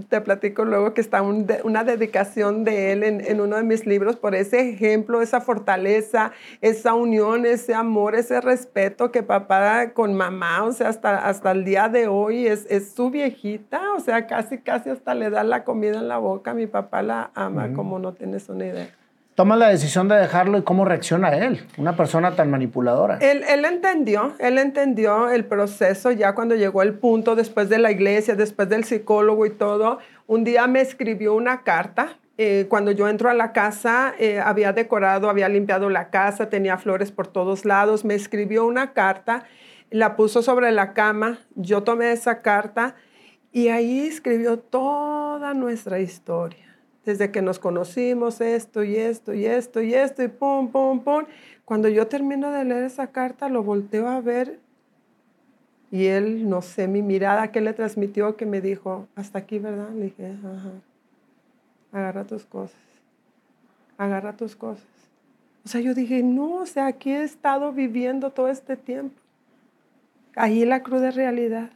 te platico luego que está una dedicación de él en, en, uno de mis libros por ese ejemplo, esa fortaleza, esa unión, ese amor, ese respeto que papá con mamá, o sea, hasta, hasta el día de hoy es, es su viejita, o sea, casi, casi hasta le da la comida en la boca, mi papá la ama como no tienes una idea toma la decisión de dejarlo y cómo reacciona él, una persona tan manipuladora. Él, él, entendió, él entendió el proceso ya cuando llegó el punto, después de la iglesia, después del psicólogo y todo. Un día me escribió una carta. Eh, cuando yo entro a la casa, eh, había decorado, había limpiado la casa, tenía flores por todos lados. Me escribió una carta, la puso sobre la cama. Yo tomé esa carta y ahí escribió toda nuestra historia desde que nos conocimos, esto y esto y esto y esto y pum, pum, pum. Cuando yo termino de leer esa carta, lo volteo a ver y él, no sé, mi mirada que le transmitió, que me dijo, hasta aquí, ¿verdad? Le dije, ajá, agarra tus cosas, agarra tus cosas. O sea, yo dije, no, o sea, aquí he estado viviendo todo este tiempo. Ahí la cruda realidad.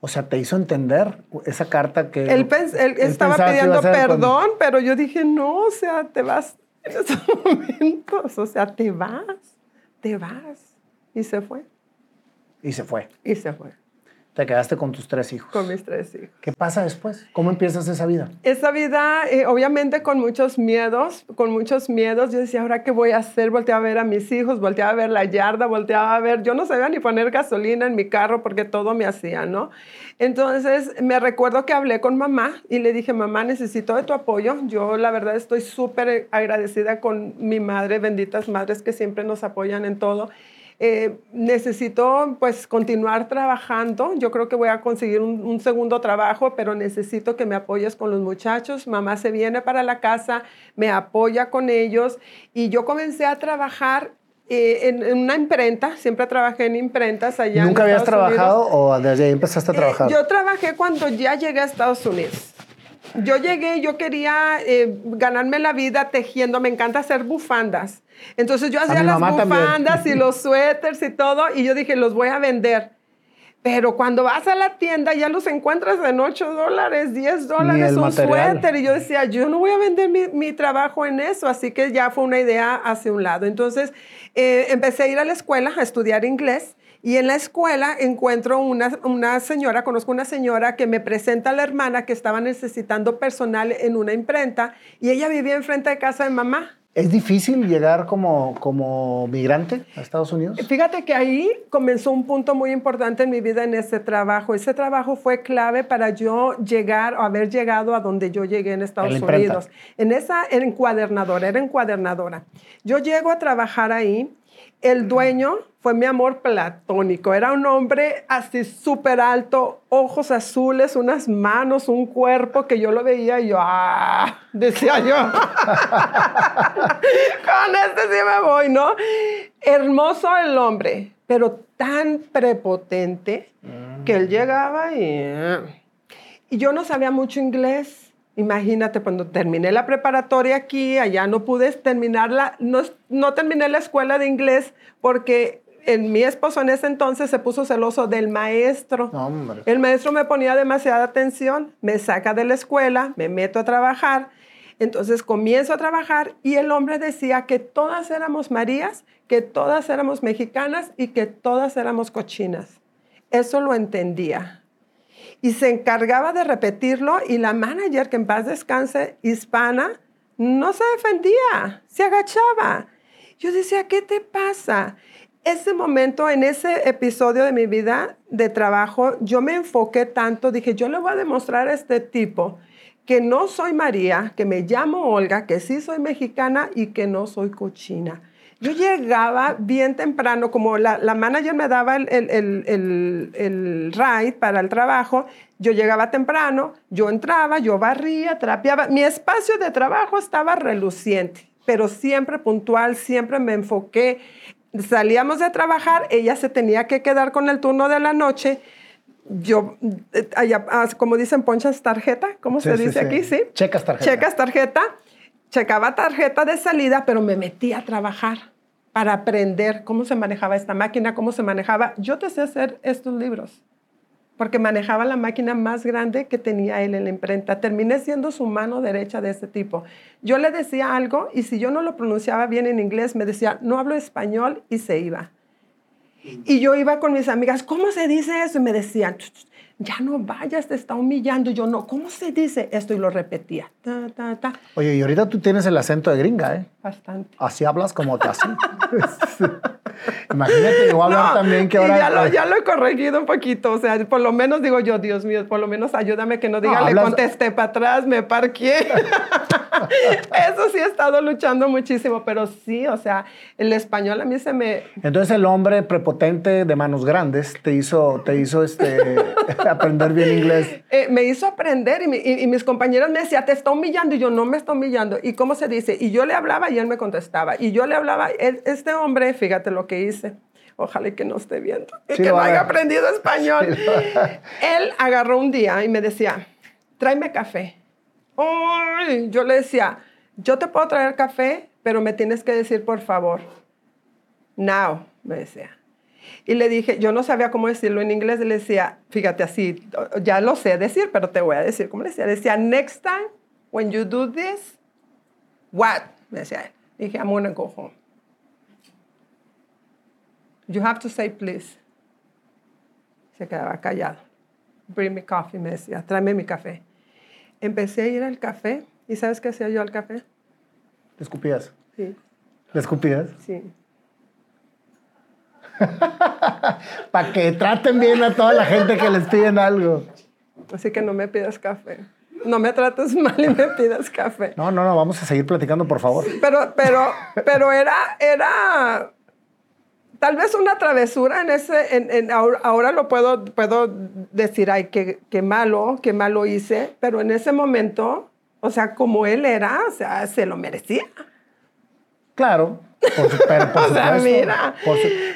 O sea, te hizo entender esa carta que... Él, estaba pidiendo perdón, pero yo dije, no, o sea, te vas en esos (laughs) momentos, o sea, te vas, te vas. Y se fue. Y se fue. Y se fue. Te quedaste con tus tres hijos. Con mis tres hijos. ¿Qué pasa después? ¿Cómo empiezas esa vida? Esa vida, eh, obviamente con muchos miedos, con muchos miedos. Yo decía, ¿ahora qué voy a hacer? Volteaba a ver a mis hijos, volteaba a ver la yarda, volteaba a ver. Yo no sabía ni poner gasolina en mi carro porque todo me hacía, ¿no? Entonces me recuerdo que hablé con mamá y le dije, mamá, necesito de tu apoyo. Yo la verdad estoy súper agradecida con mi madre, benditas madres que siempre nos apoyan en todo. Eh, necesito pues continuar trabajando. Yo creo que voy a conseguir un, segundo trabajo, pero necesito que me apoyes con los muchachos. Mamá se viene para la casa, me apoya con ellos y yo comencé a trabajar eh, en, una imprenta, siempre trabajé en imprentas allá. ¿Nunca habías trabajado o desde ahí empezaste a eh, trabajar? yo trabajé cuando ya llegué a Estados Unidos. Yo llegué, yo quería ganarme la vida tejiendo, me encanta hacer bufandas. Entonces yo hacía las bufandas y los (laughs) suéteres y todo, y yo dije, los voy a vender. Pero cuando vas a la tienda ya los encuentras en 8 dólares, 10 dólares un suéter. Y yo decía, yo no voy a vender mi, trabajo en eso. Así que ya fue una idea hacia un lado. Entonces eh, empecé a ir a la escuela a estudiar inglés. Y en la escuela encuentro una, una señora, conozco una señora que me presenta a la hermana que estaba necesitando personal en una imprenta y ella vivía enfrente de casa de mamá. ¿Es difícil llegar como, como migrante a Estados Unidos? Fíjate que ahí comenzó un punto muy importante en mi vida en ese trabajo. Ese trabajo fue clave para yo llegar o haber llegado a donde yo llegué en Estados Unidos. En esa encuadernadora, era encuadernadora. Yo llego a trabajar ahí el dueño fue mi amor platónico. Era un hombre así súper alto, ojos azules, unas manos, un cuerpo que yo lo veía y yo, ¡ah! Decía yo, (laughs) con este sí me voy, ¿no? Hermoso el hombre, pero tan prepotente que él llegaba y... Y yo no sabía mucho inglés Imagínate, cuando terminé la preparatoria aquí, allá no pude terminarla, no, no terminé la escuela de inglés porque en mi esposo en ese entonces se puso celoso del maestro. El maestro me ponía demasiada atención, me saca de la escuela, me meto a trabajar. Entonces comienzo a trabajar y el hombre decía que todas éramos Marías, que todas éramos mexicanas y que todas éramos cochinas. Eso lo entendía y se encargaba de repetirlo y la manager, que en paz descanse, hispana, no se defendía, se agachaba. Yo decía, ¿qué te pasa? Ese momento, en ese episodio de mi vida de trabajo, yo me enfoqué tanto, dije, yo le voy a demostrar a este tipo que no soy María, que me llamo Olga, que sí soy mexicana y que no soy cochina. Yo llegaba bien temprano, como la, la manager me daba el, el, el, el, ride para el trabajo, yo llegaba temprano, yo entraba, yo barría, trapeaba. Mi espacio de trabajo estaba reluciente, pero siempre puntual, siempre me enfoqué. Salíamos de trabajar, ella se tenía que quedar con el turno de la noche yo, eh, ah, como dicen, ponchas tarjeta, ¿cómo se dice aquí? Sí. Checas tarjeta. Checas tarjeta checaba tarjeta de salida, pero me metí a trabajar para aprender cómo se manejaba esta máquina, cómo se manejaba. Yo te sé hacer estos libros, porque manejaba la máquina más grande que tenía él en la imprenta. Terminé siendo su mano derecha de ese tipo. Yo le decía algo y si yo no lo pronunciaba bien en inglés, me decía, no hablo español y se iba. Y yo iba con mis amigas, ¿cómo se dice eso? Y me decían, ya no vayas, te está humillando. Yo no, ¿cómo se dice esto? Y lo repetía. Oye, y ahorita tú tienes el acento de gringa, ¿eh? Bastante. Así hablas como así. (laughs) Imagínate, yo hablar también que ahora... Ya lo, ya lo, he corregido un poquito, o sea, por lo menos digo yo, Dios mío, por lo menos ayúdame que no diga, le contesté para atrás, me parqué. (laughs) Eso sí he estado luchando muchísimo, pero sí, o sea, el español a mí se me... Entonces el hombre prepotente de manos grandes te hizo, te hizo este, (laughs) aprender bien inglés. Eh, me hizo aprender y, y, mis compañeros me decían, te está humillando, y yo no me está humillando. ¿Y cómo se dice? Y yo le hablaba y él me contestaba. Y yo le hablaba, este hombre, fíjate lo que hice. Ojalá que no esté viendo. Y que no haya aprendido español. Él agarró un día y me decía, tráeme café. Yo le decía, yo te puedo traer café, pero me tienes que decir por favor. Now, me decía. Y le dije, yo no sabía cómo decirlo en inglés, le decía, fíjate así, ya lo sé decir, pero te voy a decir cómo le decía. Decía, next time, when you do this, what? Me decía Dije, I'm gonna go home. You have to say please. Se quedaba callado. Bring me coffee, me decía, tráeme mi café. Empecé a ir al café. ¿Y sabes qué hacía yo al café? ¿Te escupías? Sí. ¿Te escupías? Sí. (laughs) Para que traten bien a toda la gente que les piden algo. Así que no me pidas café. No me trates mal y me pidas café. No, no, no, vamos a seguir platicando, por favor. Pero, pero, pero era, era tal vez una travesura en ese, en, ahora, lo puedo, puedo decir, ay, qué, qué, malo, qué malo hice, pero en ese momento, o sea, como él era, o sea, se lo merecía. Claro, por, pero por (laughs) o sea, mira.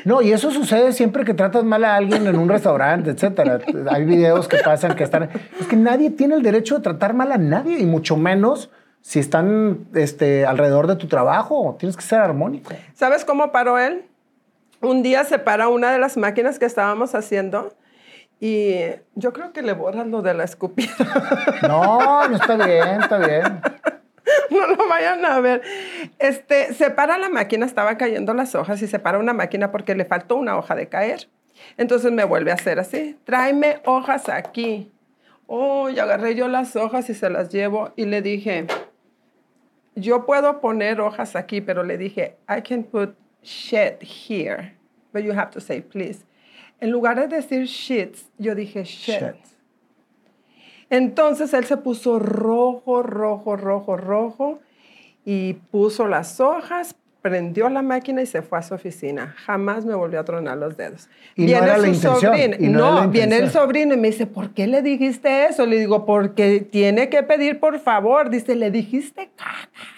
no, y eso sucede siempre que tratas mal a alguien en un restaurante, etcétera. Hay videos que pasan que están... Es que nadie tiene el derecho de tratar mal a nadie, y mucho menos si están este, alrededor de tu trabajo. Tienes que ser armónico. ¿Sabes cómo paró él? Un día se para una de las máquinas que estábamos haciendo y yo creo que le borras lo de la escupida. (laughs) No, no está bien, está bien. (laughs) No lo vayan a ver. Este, se para la máquina, estaba cayendo las hojas y se para una máquina porque le faltó una hoja de caer. Entonces me vuelve a hacer así, tráeme hojas aquí. Oh, y agarré yo las hojas y se las llevo y le dije, yo puedo poner hojas aquí, pero le dije, I can put shed here, but you have to say please. En lugar de decir sheets, yo dije shed. Entonces él se puso rojo, rojo, rojo, rojo y puso las hojas, prendió la máquina y se fue a su oficina. Jamás me volvió a tronar los dedos. Y no era la intención. no, viene el sobrino y me dice, ¿por qué le dijiste eso? Le digo, porque tiene que pedir por favor. Dice, le dijiste caca.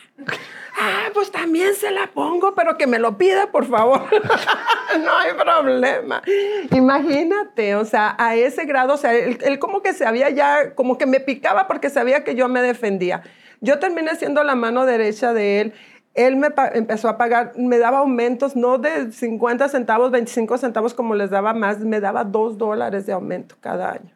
Ah, pues también se la pongo, pero que me lo pida, por favor. (laughs) no hay problema. Imagínate, o sea, a ese grado, o sea, él, como que se había ya, como que me picaba porque sabía que yo me defendía. Yo terminé siendo la mano derecha de él él me empezó a pagar, me daba aumentos, no de 50 centavos, 25 centavos como les daba más, me daba 2 dólares de aumento cada año.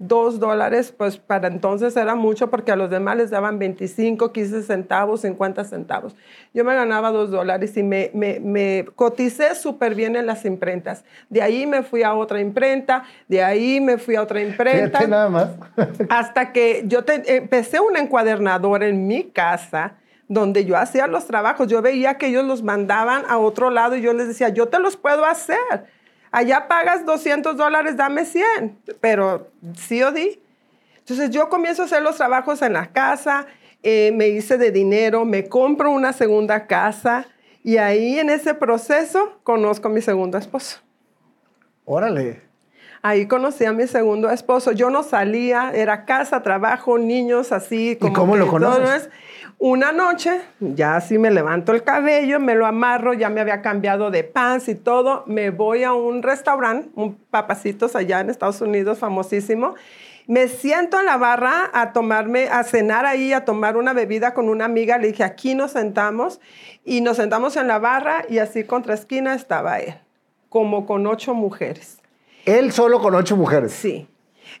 2 dólares, pues para entonces era mucho porque a los demás les daban 25, 15 centavos, 50 centavos. Yo me ganaba 2 dólares y me, me, me coticé súper bien en las imprentas. De ahí me fui a otra imprenta, de ahí me fui a otra imprenta. Fíjate nada más. (laughs) hasta que yo empecé un encuadernador en mi casa donde yo hacía los trabajos, yo veía que ellos los mandaban a otro lado y yo les decía, yo te los puedo hacer. Allá pagas 200 dólares, dame 100, pero sí o di. Entonces yo comienzo a hacer los trabajos en la casa, eh, me hice de dinero, me compro una segunda casa y ahí en ese proceso conozco a mi segundo esposo. Órale. Ahí conocí a mi segundo esposo. Yo no salía, era casa, trabajo, niños, así. Como ¿Y cómo lo conoces? Una noche, ya así me levanto el cabello, me lo amarro, ya me había cambiado de pants y todo, me voy a un restaurante, un papacitos allá en Estados Unidos, famosísimo. Me siento en la barra a tomarme, a cenar ahí, a tomar una bebida con una amiga. Le dije, aquí nos sentamos y nos sentamos en la barra y así contra esquina estaba él, como con ocho mujeres. ¿Él solo con ocho mujeres? Sí.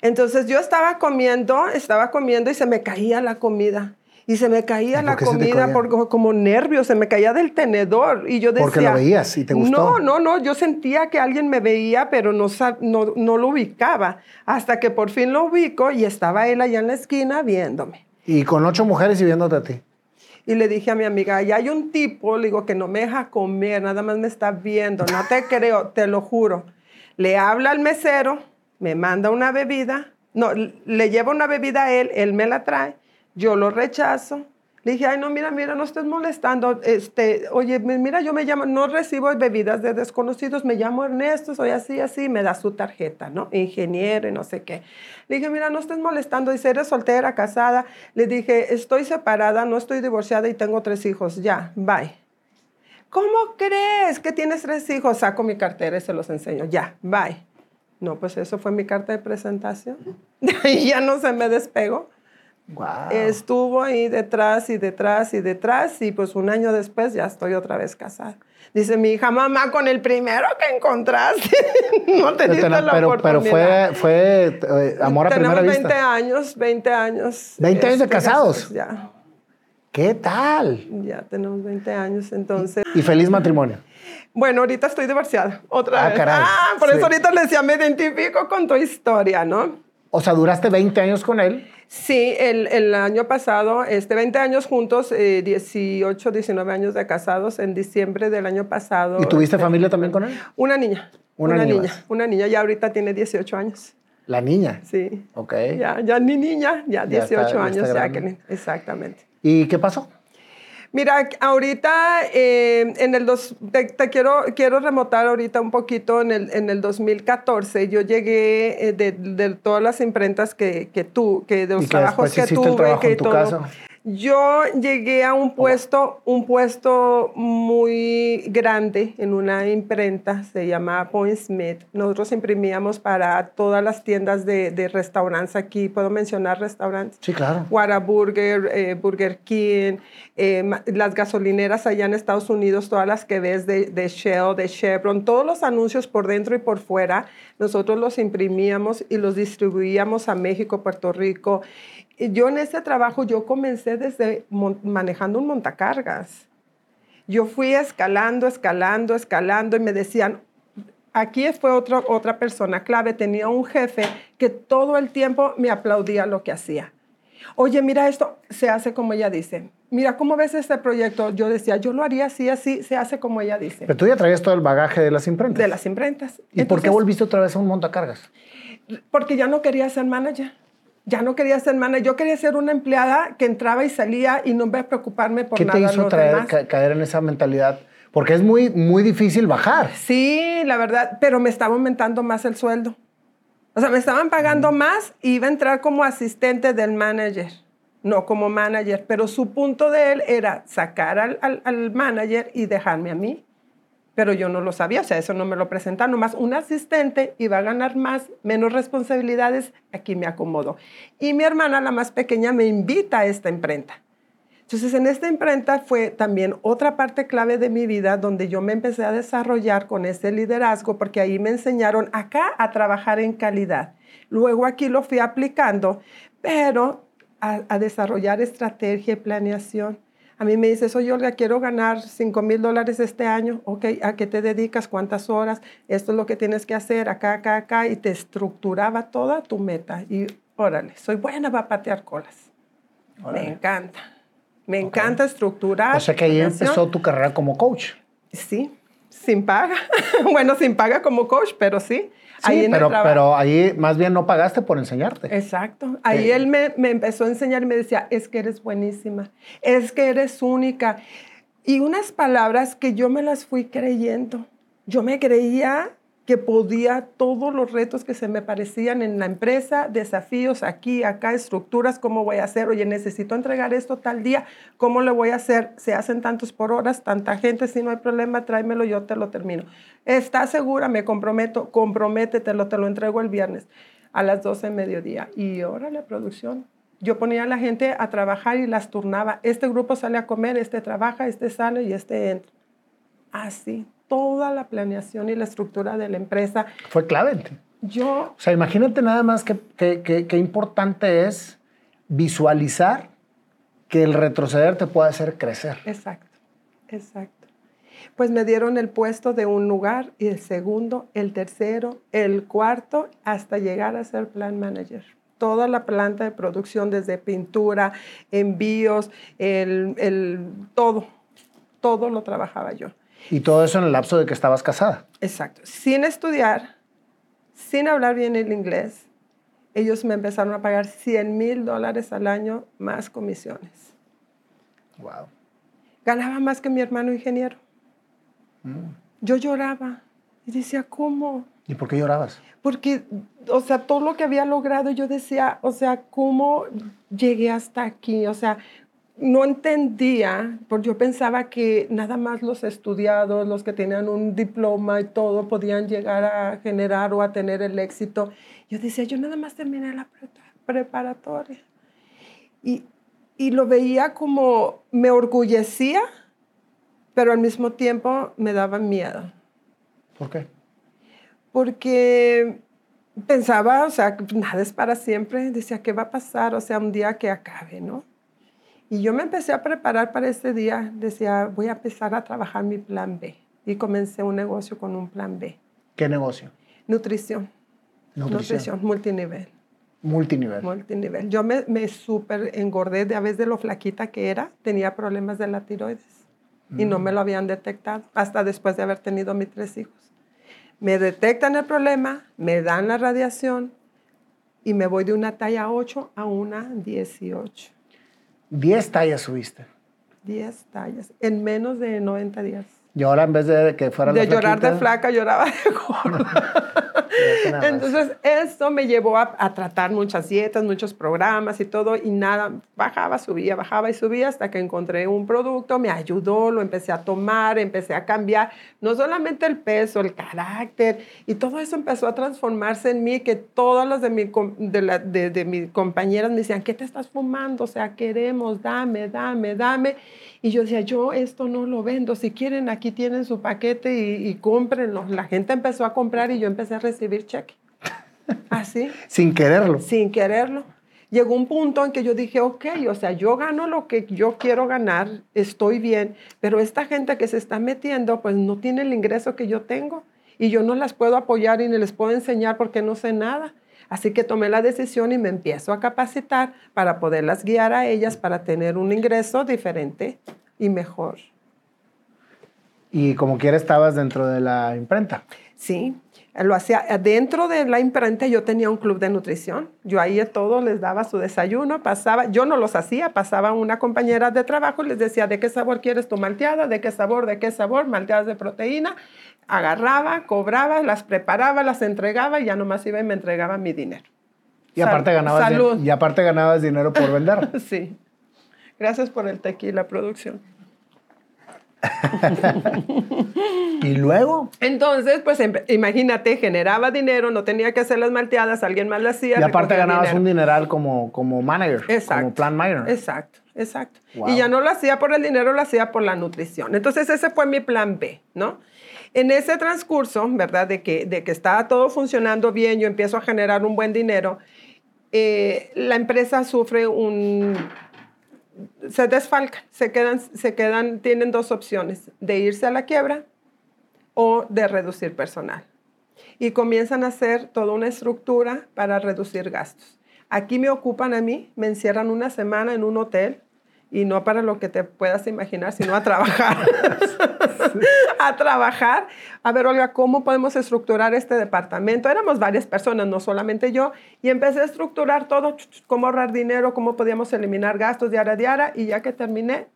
Entonces yo estaba comiendo, estaba comiendo y se me caía la comida y se me caía la comida por, como nervios, se me caía del tenedor y yo decía... Porque lo veías y te gustó. No, no, no, yo sentía que alguien me veía, pero no, no, no lo ubicaba. Hasta que por fin lo ubico y estaba él allá en la esquina viéndome. Y con ocho mujeres y viéndote a ti. Y le dije a mi amiga, allá hay un tipo, le digo, que no me deja comer, nada más me está viendo, no te (laughs) creo, te lo juro. Le habla al mesero, me manda una bebida, no, le lleva una bebida a él, él me la trae yo lo rechazo. Le dije, ay, no, mira, mira, no estés molestando. Este, oye, mira, yo me llamo, no recibo bebidas de desconocidos, me llamo Ernesto, soy así, así, me da su tarjeta, ¿no? Ingeniero y no sé qué. Le dije, mira, no estés molestando. Dice, eres soltera, casada. Le dije, estoy separada, no estoy divorciada y tengo tres hijos. Ya, bye. ¿Cómo crees que tienes tres hijos? Saco mi cartera y se los enseño. Ya, bye. No, pues eso fue mi carta de presentación. (laughs) y ya no se me despegó. Estuvo ahí detrás y detrás y detrás y pues un año después ya estoy otra vez casada. Dice mi hija, mamá, con el primero que encontraste, (laughs) no te diste la pero, oportunidad. Pero fue, fue eh, amor a primera vista. Tenemos 20 años, 20 años. 20 años de este, casados. Ya. ¿Qué tal? Ya tenemos 20 años, entonces. ¿Y feliz matrimonio? Bueno, ahorita estoy divorciada, otra ah, vez. Caray. Ah, por eso ahorita le decía, me identifico con tu historia, ¿no? O sea, duraste 20 años con él. Sí, el, el, año pasado, este, 20 años juntos, 18, eh, 19 años de casados, en diciembre del año pasado. ¿Y tuviste este, familia también con él? Una niña. Una, niña. Una niña, ya ahorita tiene 18 años. ¿La niña? Sí. Ok. Ya, ya ni niña, ya 18 años, Jacqueline. Exactamente. ¿Y qué pasó? Mira, ahorita eh, en el dos, te, quiero, quiero remotar ahorita un poquito en el, en el 2014. Yo llegué eh, de, de, todas las imprentas que, que tú, que de los trabajos que tuve, que todo. Yo llegué a un puesto, un puesto muy grande en una imprenta, se llama Point Smith. Nosotros imprimíamos para todas las tiendas de, de restaurantes aquí. ¿Puedo mencionar restaurantes? Sí, claro. Whataburger, eh, Burger King, eh, las gasolineras allá en Estados Unidos, todas las que ves de, de Shell, de Chevron, todos los anuncios por dentro y por fuera, nosotros los imprimíamos y los distribuíamos a México, Puerto Rico yo en ese trabajo, yo comencé desde manejando un montacargas. Yo fui escalando, escalando, escalando y me decían, aquí fue otra, otra persona clave, tenía un jefe que todo el tiempo me aplaudía lo que hacía. Oye, mira esto, se hace como ella dice. Mira, ¿cómo ves este proyecto? Yo decía, yo lo haría así, así, se hace como ella dice. Pero tú ya traías todo el bagaje de las imprentas. De las imprentas. ¿Y por qué volviste otra vez a un montacargas? Porque ya no quería ser manager. Ya no quería ser manager. Yo quería ser una empleada que entraba y salía y no me preocuparme por nada. ¿Qué te hizo traer, caer en esa mentalidad? Porque es muy, muy difícil bajar. Sí, la verdad, pero me estaba aumentando más el sueldo. O sea, me estaban pagando más y iba a entrar como asistente del manager, no como manager, pero su punto de él era sacar al, al, manager y dejarme a mí. Pero yo no lo sabía, o sea, eso no me lo presentaron. Nomás un asistente iba a ganar más, menos responsabilidades, aquí me acomodo. Y mi hermana, la más pequeña, me invita a esta imprenta. Entonces, en esta imprenta fue también otra parte clave de mi vida donde yo me empecé a desarrollar con ese liderazgo, porque ahí me enseñaron acá a trabajar en calidad. Luego aquí lo fui aplicando, pero a, desarrollar estrategia y planeación. A mí me dices, oye, Olga, quiero ganar 5 mil dólares este año. Ok, ¿a qué te dedicas? ¿Cuántas horas? Esto es lo que tienes que hacer, acá, acá, acá. Y te estructuraba toda tu meta. Y órale, soy buena para patear colas. Me encanta. Me encanta estructurar. O sea que ahí empezó tu carrera como coach. Sí, sin paga. (laughs) bueno, sin paga como coach, pero sí. Sí, pero, pero ahí más bien no pagaste por enseñarte. Exacto. Ahí eh. él me, me, empezó a enseñar y me decía, es que eres buenísima, es que eres única. Y unas palabras que yo me las fui creyendo. Yo me creía que podía todos los retos que se me parecían en la empresa, desafíos aquí, acá, estructuras, cómo voy a hacer, oye, necesito entregar esto tal día, ¿cómo lo voy a hacer? Se hacen tantos por horas, tanta gente, si no hay problema, tráemelo, yo te lo termino. ¿Estás segura? Me comprometo, comprométetelo, te lo entrego el viernes a las 12 de mediodía. Y ahora la producción. Yo ponía a la gente a trabajar y las turnaba. Este grupo sale a comer, este trabaja, este sale y este entra. Así, toda la planeación y la estructura de la empresa. Fue clave. Yo... O sea, imagínate nada más qué que, importante es visualizar que el retroceder te puede hacer crecer. Exacto, exacto. Pues me dieron el puesto de un lugar y el segundo, el tercero, el cuarto, hasta llegar a ser plan manager. Toda la planta de producción, desde pintura, envíos, el, el, todo, todo lo trabajaba yo. Y todo eso en el lapso de que estabas casada. Exacto. Sin estudiar, sin hablar bien el inglés, ellos me empezaron a pagar 100 mil dólares al año más comisiones. Wow. Ganaba más que mi hermano ingeniero. Mm. Yo lloraba y decía, ¿cómo? ¿Y por qué llorabas? Porque, o sea, todo lo que había logrado, yo decía, o sea, ¿cómo llegué hasta aquí? O sea, no entendía, porque yo pensaba que nada más los estudiados, los que tenían un diploma y todo, podían llegar a generar o a tener el éxito. Yo decía, yo nada más terminé la preparatoria. Y, y lo veía como, me orgullecía, pero al mismo tiempo me daba miedo. ¿Por qué? Porque pensaba, o sea, nada es para siempre. Decía, ¿qué va a pasar? O sea, un día que acabe, ¿no? Y yo me empecé a preparar para ese día. Decía, voy a empezar a trabajar mi plan B. Y comencé un negocio con un plan B. ¿Qué negocio? Nutrición. Nutrición, multinivel. Multinivel. Multinivel. Yo me, me súper engordé de a veces de lo flaquita que era. Tenía problemas de la tiroides. Y no me mm. lo habían detectado hasta después de haber tenido mis tres hijos. Me detectan el problema, me dan la radiación y me voy de una talla 8 a una 18. 10 tallas subiste. 10 tallas en menos de 90 días. Y ahora en vez de que fuera de llorar de flaca, lloraba de gorda. (laughs) Entonces, esto me llevó a, tratar muchas dietas, muchos programas y todo, y nada, bajaba, subía, bajaba y subía hasta que encontré un producto, me ayudó, lo empecé a tomar, empecé a cambiar, no solamente el peso, el carácter, y todo eso empezó a transformarse en mí, que todas las de, mi, de, de mis compañeras me decían, ¿qué te estás fumando? O sea, queremos, dame, dame, dame. Y yo decía, yo esto no lo vendo, si quieren aquí tienen su paquete y, y cómprenlo. La gente empezó a comprar y yo empecé a recibir cheque. (laughs) Así. Sin quererlo. Sin quererlo. Llegó un punto en que yo dije, ok, o sea, yo gano lo que yo quiero ganar, estoy bien, pero esta gente que se está metiendo, pues no tiene el ingreso que yo tengo y yo no las puedo apoyar y ni les puedo enseñar porque no sé nada. Así que tomé la decisión y me empiezo a capacitar para poderlas guiar a ellas para tener un ingreso diferente y mejor. Y como quiera estabas dentro de la imprenta. Sí, lo hacía dentro de la imprenta yo tenía un club de nutrición. Yo ahí a todos les daba su desayuno pasaba yo no los hacía pasaba una compañera de trabajo les decía de qué sabor quieres tu malteada de qué sabor de qué sabor malteadas de proteína agarraba cobraba las preparaba las entregaba y ya nomás iba y me entregaba mi dinero. Y aparte ganabas y aparte ganabas dinero por vender. (laughs) Sí. Gracias por el tequila producción (laughs) ¿Y luego? Entonces, pues imagínate, generaba dinero, no tenía que hacer las malteadas, alguien más las hacía. Y aparte ganabas un dineral como, como manager, como plan manager. Exacto, exacto. Y ya no lo hacía por el dinero, lo hacía por la nutrición. Entonces, ese fue mi plan B, ¿no? En ese transcurso, ¿verdad? De que, de que estaba todo funcionando bien, yo empiezo a generar un buen dinero, eh, la empresa sufre un se desfalcan, se quedan, se quedan, tienen dos opciones, de irse a la quiebra o de reducir personal. Y comienzan a hacer toda una estructura para reducir gastos. Aquí me ocupan a mí, me encierran una semana en un hotel y no para lo que te puedas imaginar, sino a trabajar. (laughs) (laughs) a trabajar. A ver, Olga, ¿cómo podemos estructurar este departamento? Éramos varias personas, no solamente yo, y empecé a estructurar todo, cómo ahorrar dinero, cómo podíamos eliminar gastos diaria a diaria, y ya que terminé,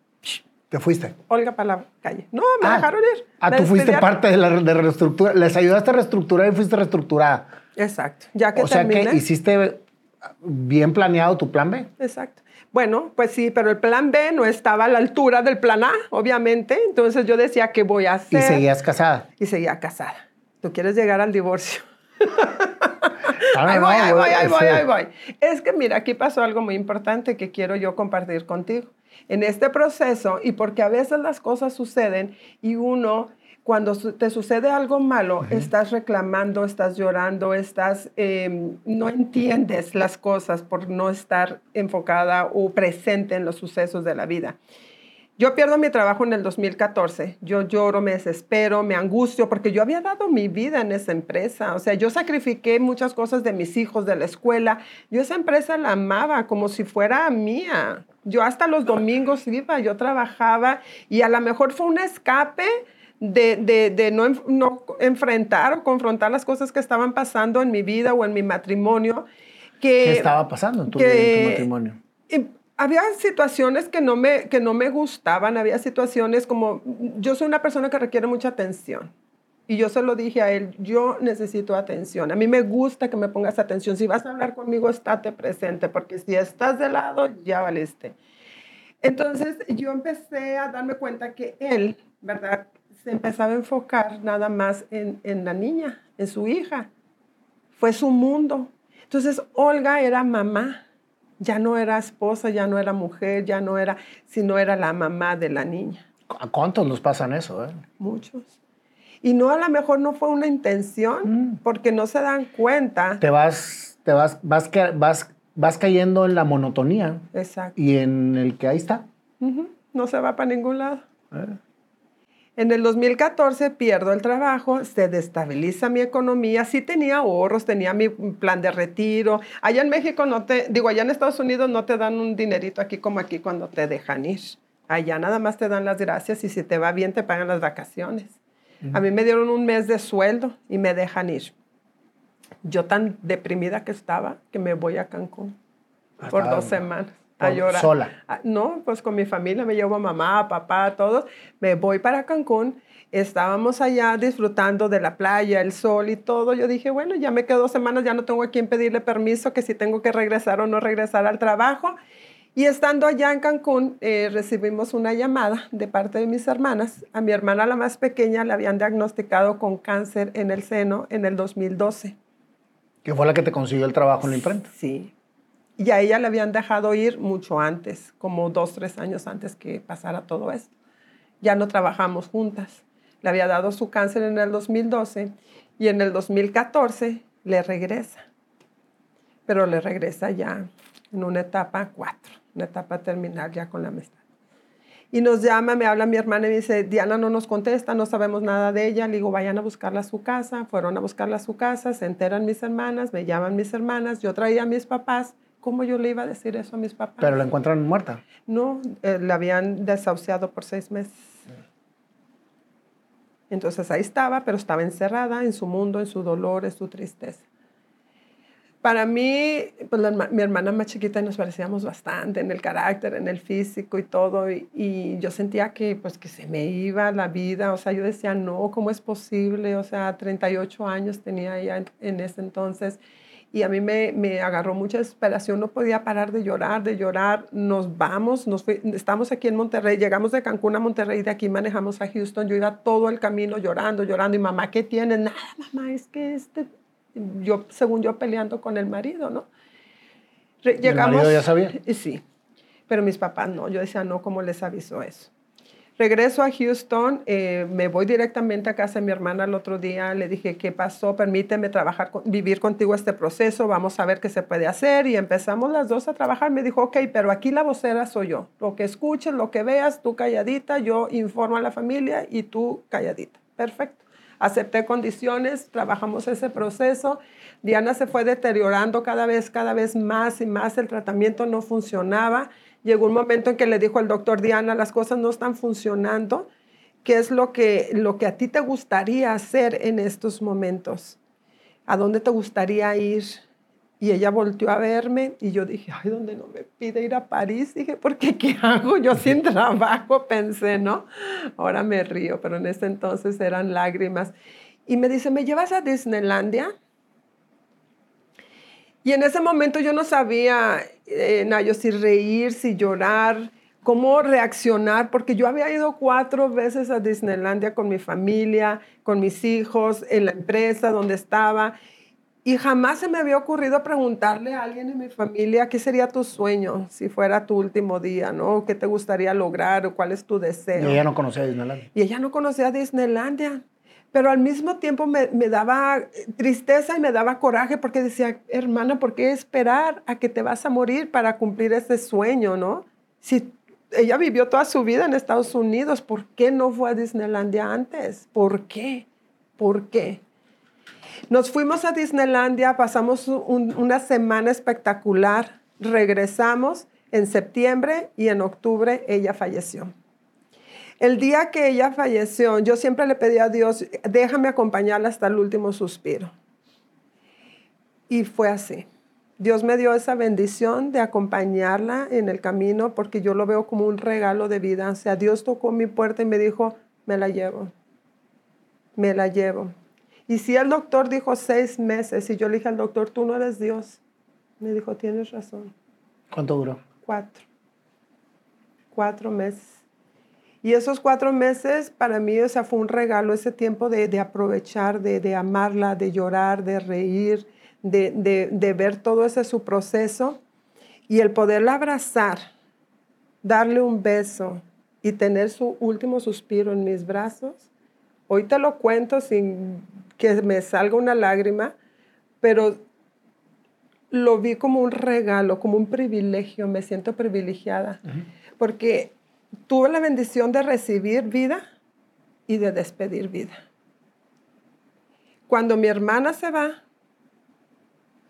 ¿Te fuiste? Olga para la calle. No, me ah, dejaron ir. Ah, tú fuiste parte de la de reestructura. Les ayudaste a reestructurar y fuiste reestructurada. Exacto. Ya que o sea que hiciste bien planeado tu plan B. Exacto. Bueno, pues sí, pero el plan B no estaba a la altura del plan A, obviamente. Entonces yo decía, ¿qué voy a hacer? Y seguías casada. Y seguía casada. Tú quieres llegar al divorcio. (laughs) ahí voy, ahí voy, ahí voy, ahí voy. Es que mira, aquí pasó algo muy importante que quiero yo compartir contigo. En este proceso, y porque a veces las cosas suceden y uno cuando te sucede algo malo, estás reclamando, estás llorando, estás, em, no entiendes las cosas por no estar enfocada o presente en los sucesos de la vida. Yo pierdo mi trabajo en el 2014. Yo lloro, me desespero, me angustio, porque yo había dado mi vida en esa empresa. O sea, yo sacrifiqué muchas cosas de mis hijos, de la escuela. Yo esa empresa la amaba como si fuera mía. Yo hasta los domingos iba, yo trabajaba y a lo mejor fue un escape de, no, no, enfrentar o confrontar las cosas que estaban pasando en mi vida o en mi matrimonio. Que, ¿Qué estaba pasando en tu, matrimonio? había situaciones que no, me, que no me gustaban, había situaciones como, yo soy una persona que requiere mucha atención. Y yo se lo dije a él, yo necesito atención. A mí me gusta que me pongas atención. Si vas a hablar conmigo, estate presente, porque si estás de lado, ya valiste. Entonces yo empecé a darme cuenta que él, ¿verdad? Se empezaba a enfocar nada más en, en, la niña, en su hija. Fue su mundo. Entonces, Olga era mamá, ya no era esposa, ya no era mujer, ya no era, sino era la mamá de la niña. ¿A cuántos nos pasan eso? Eh? Muchos. Y no, a lo mejor no fue una intención, mm. porque no se dan cuenta. Te vas, te vas, vas, vas, vas cayendo en la monotonía. Exacto. Y en el que ahí está. No se va para ningún lado. Eh. En el 2014 pierdo el trabajo, se destabiliza mi economía. Sí tenía ahorros, tenía mi plan de retiro. Allá en México no te, digo, allá en Estados Unidos no te dan un dinerito aquí como aquí cuando te dejan ir. Allá nada más te dan las gracias y si te va bien te pagan las vacaciones. A mí me dieron un mes de sueldo y me dejan ir. Yo tan deprimida que estaba que me voy a Cancún por dos semanas a llorar. ¿Sola? Ah, no, pues con mi familia, me llevo a mamá, papá, todos. Me voy para Cancún. Estábamos allá disfrutando de la playa, el sol y todo. Yo dije, bueno, ya me quedo dos semanas, ya no tengo a quien pedirle permiso, que si tengo que regresar o no regresar al trabajo. Y estando allá en Cancún, eh, recibimos una llamada de parte de mis hermanas. A mi hermana, la más pequeña, le habían diagnosticado con cáncer en el seno en el 2012. ¿Que fue la que te consiguió el trabajo en la imprenta? Sí, y a ella le habían dejado ir mucho antes, como dos, tres años antes que pasara todo esto. Ya no trabajamos juntas. Le había dado su cáncer en el 2012 y en el 2014 le regresa. Pero le regresa ya en una etapa cuatro, una etapa terminal ya con la amistad. Y nos llama, me habla mi hermana y me dice, Diana no nos contesta, no sabemos nada de ella. Le digo, vayan a buscarla a su casa. Fueron a buscarla a su casa, se enteran mis hermanas, me llaman mis hermanas, yo traía a mis papás. ¿Cómo yo le iba a decir eso a mis papás? Pero la encuentran muerta. No, eh, la habían desahuciado por seis meses. Entonces ahí estaba, pero estaba encerrada en su mundo, en su dolor, en su tristeza. Para mí, pues mi hermana más chiquita nos parecíamos bastante en el carácter, en el físico y todo, y, yo sentía que, pues, que se me iba la vida, o sea, yo decía, no, ¿cómo es posible? O sea, 38 años tenía ella en, ese entonces, y a mí me, me, agarró mucha desesperación, no podía parar de llorar, de llorar, nos vamos, nos estamos aquí en Monterrey, llegamos de Cancún a Monterrey, de aquí manejamos a Houston, yo iba todo el camino llorando, llorando, y mamá, ¿qué tienes? Nada, mamá, es que este yo, según yo, peleando con el marido, ¿no? Llegamos, ¿El marido ya sabía? Sí, pero mis papás no. Yo decía, no, ¿cómo les avisó eso? Regreso a Houston, eh, me voy directamente a casa de mi hermana el otro día, le dije, ¿qué pasó? Permíteme trabajar, vivir contigo este proceso, vamos a ver qué se puede hacer. Y empezamos las dos a trabajar. Me dijo, ok, pero aquí la vocera soy yo. Lo que escuches, lo que veas, tú calladita, yo informo a la familia y tú calladita. Perfecto acepté condiciones, trabajamos ese proceso. Diana se fue deteriorando cada vez, cada vez más y más, el tratamiento no funcionaba. Llegó un momento en que le dijo al doctor Diana, las cosas no están funcionando. ¿Qué es lo que, lo que a ti te gustaría hacer en estos momentos? ¿A dónde te gustaría ir? Y ella volteó a verme y yo dije, ay, ¿dónde no me pide ir a París? Dije, ¿por qué qué hago yo (laughs) sin trabajo? Pensé, ¿no? Ahora me río, pero en ese entonces eran lágrimas. Y me dice, ¿me llevas a Disneylandia? Y en ese momento yo no sabía, eh, Nayo, si reír, si llorar, cómo reaccionar, porque yo había ido cuatro veces a Disneylandia con mi familia, con mis hijos, en la empresa donde estaba, y jamás se me había ocurrido preguntarle a alguien en mi familia qué sería tu sueño si fuera tu último día, ¿no? ¿Qué te gustaría lograr o cuál es tu deseo? Y ella no conocía Disneylandia. Y ella no conocía Disneylandia. Pero al mismo tiempo me, daba tristeza y me daba coraje porque decía, hermana, ¿por qué esperar a que te vas a morir para cumplir ese sueño, no? Si ella vivió toda su vida en Estados Unidos, ¿por qué no fue a Disneylandia antes? ¿Por qué? ¿Por qué? Nos fuimos a Disneylandia, pasamos una semana espectacular, regresamos en septiembre y en octubre ella falleció. El día que ella falleció, yo siempre le pedí a Dios, déjame acompañarla hasta el último suspiro. Y fue así. Dios me dio esa bendición de acompañarla en el camino porque yo lo veo como un regalo de vida. O sea, Dios tocó mi puerta y me dijo, me la llevo, me la llevo. Y si el doctor dijo seis meses y yo le dije al doctor, tú no eres Dios, me dijo, tienes razón. ¿Cuánto duró? Cuatro. Cuatro meses. Y esos cuatro meses para mí, o sea, fue un regalo ese tiempo de, aprovechar, de, amarla, de llorar, de reír, de, de ver todo ese su proceso. Y el poderla abrazar, darle un beso y tener su último suspiro en mis brazos, hoy te lo cuento sin que me salga una lágrima, pero lo vi como un regalo, como un privilegio, me siento privilegiada, porque tuve la bendición de recibir vida y de despedir vida. Cuando mi hermana se va,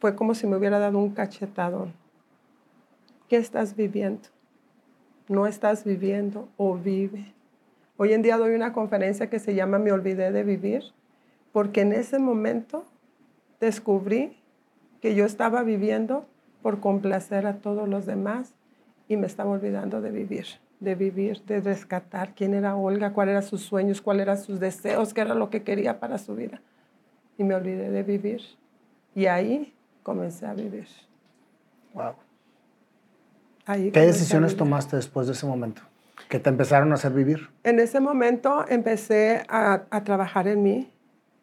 fue como si me hubiera dado un cachetadón. ¿Qué estás viviendo? No estás viviendo o vive. Hoy en día doy una conferencia que se llama Me olvidé de vivir porque en ese momento descubrí que yo estaba viviendo por complacer a todos los demás y me estaba olvidando de vivir, de vivir, de rescatar quién era Olga, cuáles eran sus sueños, cuáles eran sus deseos, qué era lo que quería para su vida. Y me olvidé de vivir. Y ahí comencé a vivir. Wow. ¿Qué decisiones tomaste después de ese momento? ¿Que te empezaron a hacer vivir? En ese momento empecé a, a trabajar en mí,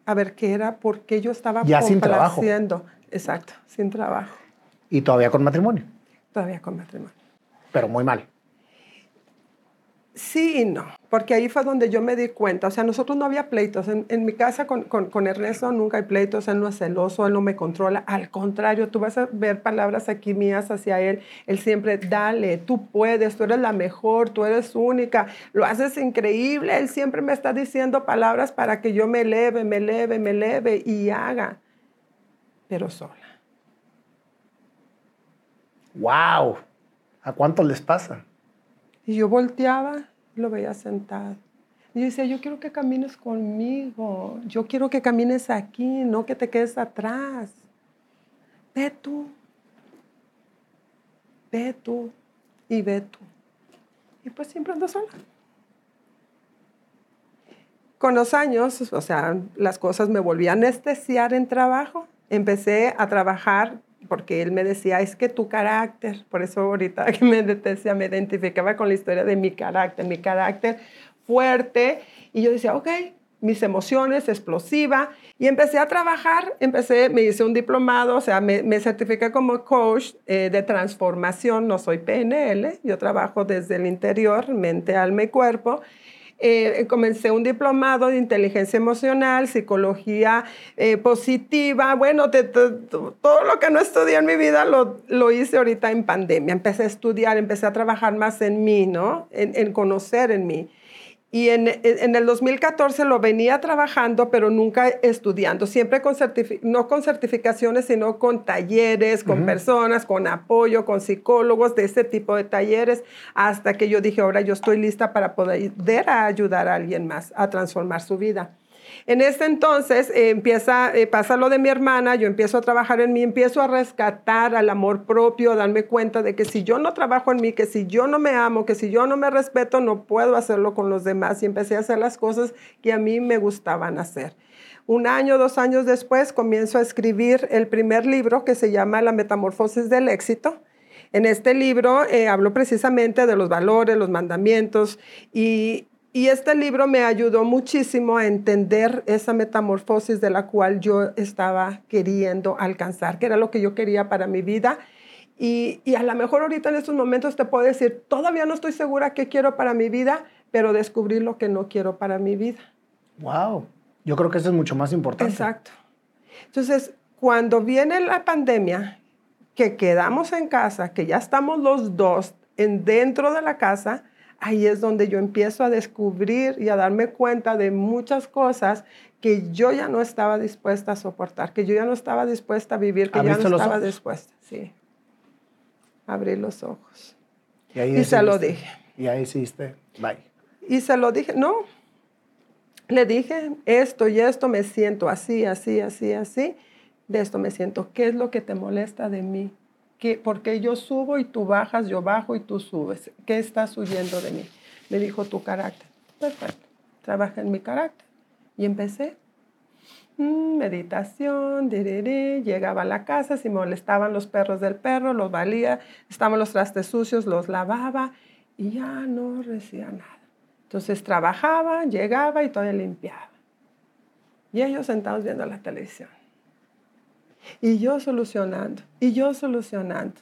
a ver qué era, por qué yo estaba ya sin trabajo. Exacto, sin trabajo. ¿Y todavía con matrimonio? Todavía con matrimonio. Pero muy mal. Sí y no, porque ahí fue donde yo me di cuenta. O sea, nosotros no había pleitos. En, mi casa con, con, Ernesto nunca hay pleitos. Él no es celoso, él no me controla. Al contrario, tú vas a ver palabras aquí mías hacia él. Él siempre, dale, tú puedes, tú eres la mejor, tú eres única, lo haces increíble. Él siempre me está diciendo palabras para que yo me eleve, me eleve, me eleve y haga, pero sola. ¡Wow! ¿A cuántos les pasa? Y yo volteaba, lo veía sentado. Y yo decía, yo quiero que camines conmigo, yo quiero que camines aquí, no que te quedes atrás. Ve tú, ve tú y ve tú. Y pues siempre ando sola. Con los años, o sea, las cosas me volví a anestesiar en trabajo. Empecé a trabajar porque él me decía, es que tu carácter, por eso ahorita (laughs) que me decía, me identificaba con la historia de mi carácter, mi carácter fuerte, y yo decía, ok, mis emociones, explosiva, y empecé a trabajar, empecé, me hice un diplomado, o sea, me, me como coach eh, de transformación, no soy PNL, yo trabajo desde el interior, mente, alma y cuerpo, eh, comencé un diplomado de inteligencia emocional, psicología eh, positiva, bueno, todo lo que no estudié en mi vida lo, lo, hice ahorita en pandemia. Empecé a estudiar, empecé a trabajar más en mí, ¿no? En, en conocer en mí. Y en, en, el 2014 lo venía trabajando, pero nunca estudiando, siempre con no con certificaciones, sino con talleres, con personas, con apoyo, con psicólogos, de ese tipo de talleres, hasta que yo dije, ahora yo estoy lista para poder ayudar a alguien más a transformar su vida. En este entonces eh, empieza, eh, pasa lo de mi hermana, yo empiezo a trabajar en mí, empiezo a rescatar al amor propio, a darme cuenta de que si yo no trabajo en mí, que si yo no me amo, que si yo no me respeto, no puedo hacerlo con los demás y empecé a hacer las cosas que a mí me gustaban hacer. Un año, dos años después, comienzo a escribir el primer libro que se llama La Metamorfosis del Éxito. En este libro eh, hablo precisamente de los valores, los mandamientos y, y este libro me ayudó muchísimo a entender esa metamorfosis de la cual yo estaba queriendo alcanzar, que era lo que yo quería para mi vida. Y, y, a lo mejor ahorita en estos momentos te puedo decir, todavía no estoy segura qué quiero para mi vida, pero descubrí lo que no quiero para mi vida. Wow, yo creo que eso es mucho más importante. Exacto. Entonces, cuando viene la pandemia, que quedamos en casa, que ya estamos los dos en, dentro de la casa, ahí es donde yo empiezo a descubrir y a darme cuenta de muchas cosas que yo ya no estaba dispuesta a soportar, que yo ya no estaba dispuesta a vivir, que ya no estaba dispuesta. Sí. Abrí los ojos. Y, se lo dije. Y ahí hiciste, bye. Y se lo dije, no. Le dije, esto y esto me siento así, así, así, así. De esto me siento. ¿Qué es lo que te molesta de mí? Porque yo subo y tú bajas, yo bajo y tú subes. ¿Qué estás huyendo de mí? Me dijo tu carácter. Perfecto. Trabaja en mi carácter. Y empecé. Mm, meditación, llegaba a la casa, si molestaban los perros del perro, los valía, estaban los trastes sucios, los lavaba y ya no recibía nada. Entonces trabajaba, llegaba y todavía limpiaba. Y ellos sentados viendo la televisión. Y yo solucionando, y yo solucionando.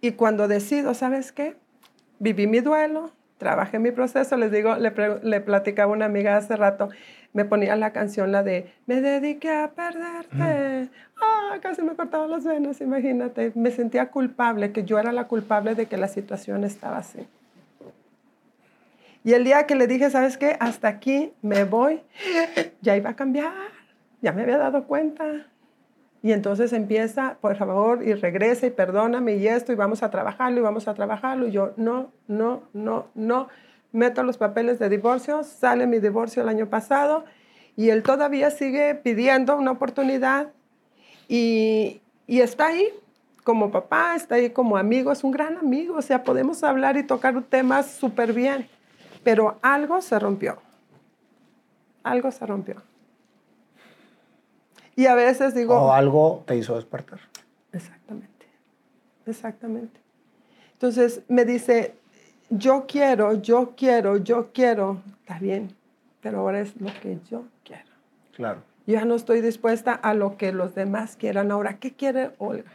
Y cuando decido, ¿sabes qué? Viví mi duelo, trabajé mi proceso, les digo, le, le platicaba una amiga hace rato, me ponía la canción, la de Me dediqué a perderte. Ah, casi me cortaba las venas, imagínate. Me sentía culpable, que yo era la culpable de que la situación estaba así. Y el día que le dije, ¿sabes qué? Hasta aquí me voy, ya iba a cambiar ya me había dado cuenta. Y entonces empieza, por favor, y regresa y perdóname y esto, y vamos a trabajarlo, y vamos a trabajarlo. Y yo, no, no, no, no. Meto los papeles de divorcio, sale mi divorcio el año pasado, y él todavía sigue pidiendo una oportunidad. Y, y está ahí como papá, está ahí como amigo, es un gran amigo, o sea, podemos hablar y tocar temas súper bien. Pero algo se rompió. Algo se rompió. Y a veces digo... O algo te hizo despertar. Exactamente, exactamente. Entonces me dice, yo quiero, yo quiero, yo quiero. Está bien, pero ahora es lo que yo quiero. Claro. Yo ya no estoy dispuesta a lo que los demás quieran. Ahora, ¿qué quiere Olga?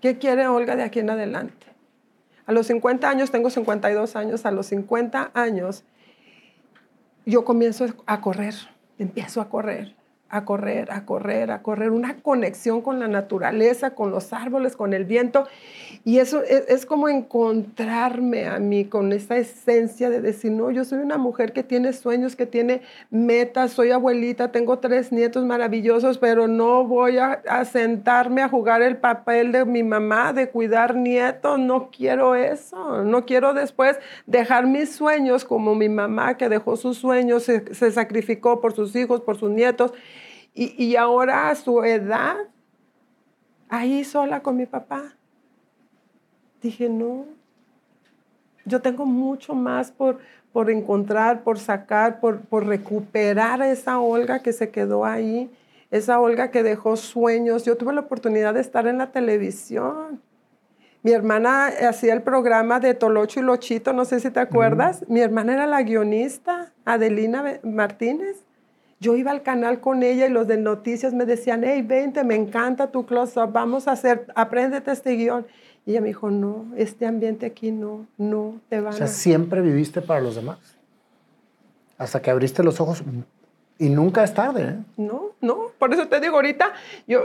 ¿Qué quiere Olga de aquí en adelante? A los 50 años, tengo 52 años, a los 50 años, yo comienzo a correr, empiezo a correr a correr, a correr, a correr, una conexión con la naturaleza, con los árboles, con el viento. Y eso es, como encontrarme a mí con esa esencia de decir, no, yo soy una mujer que tiene sueños, que tiene metas, soy abuelita, tengo tres nietos maravillosos, pero no voy a, sentarme a jugar el papel de mi mamá, de cuidar nietos, no quiero eso, no quiero después dejar mis sueños como mi mamá que dejó sus sueños, se sacrificó por sus hijos, por sus nietos y, ahora a su edad, ahí sola con mi papá. Dije, no, yo tengo mucho más por, por encontrar, por sacar, por, por recuperar a esa Olga que se quedó ahí, esa Olga que dejó sueños. Yo tuve la oportunidad de estar en la televisión. Mi hermana hacía el programa de Tolocho y Lochito, no sé si te acuerdas. Mi hermana era la guionista, Adelina Martínez. Yo iba al canal con ella y los de noticias me decían, hey, vente, me encanta tu close-up, vamos a hacer, apréndete este guion. Y ella me dijo, no, este ambiente aquí no, no te van a... O sea, siempre viviste para los demás. Hasta que abriste los ojos y nunca es tarde. ¿eh? No, no. Por eso te digo, ahorita, yo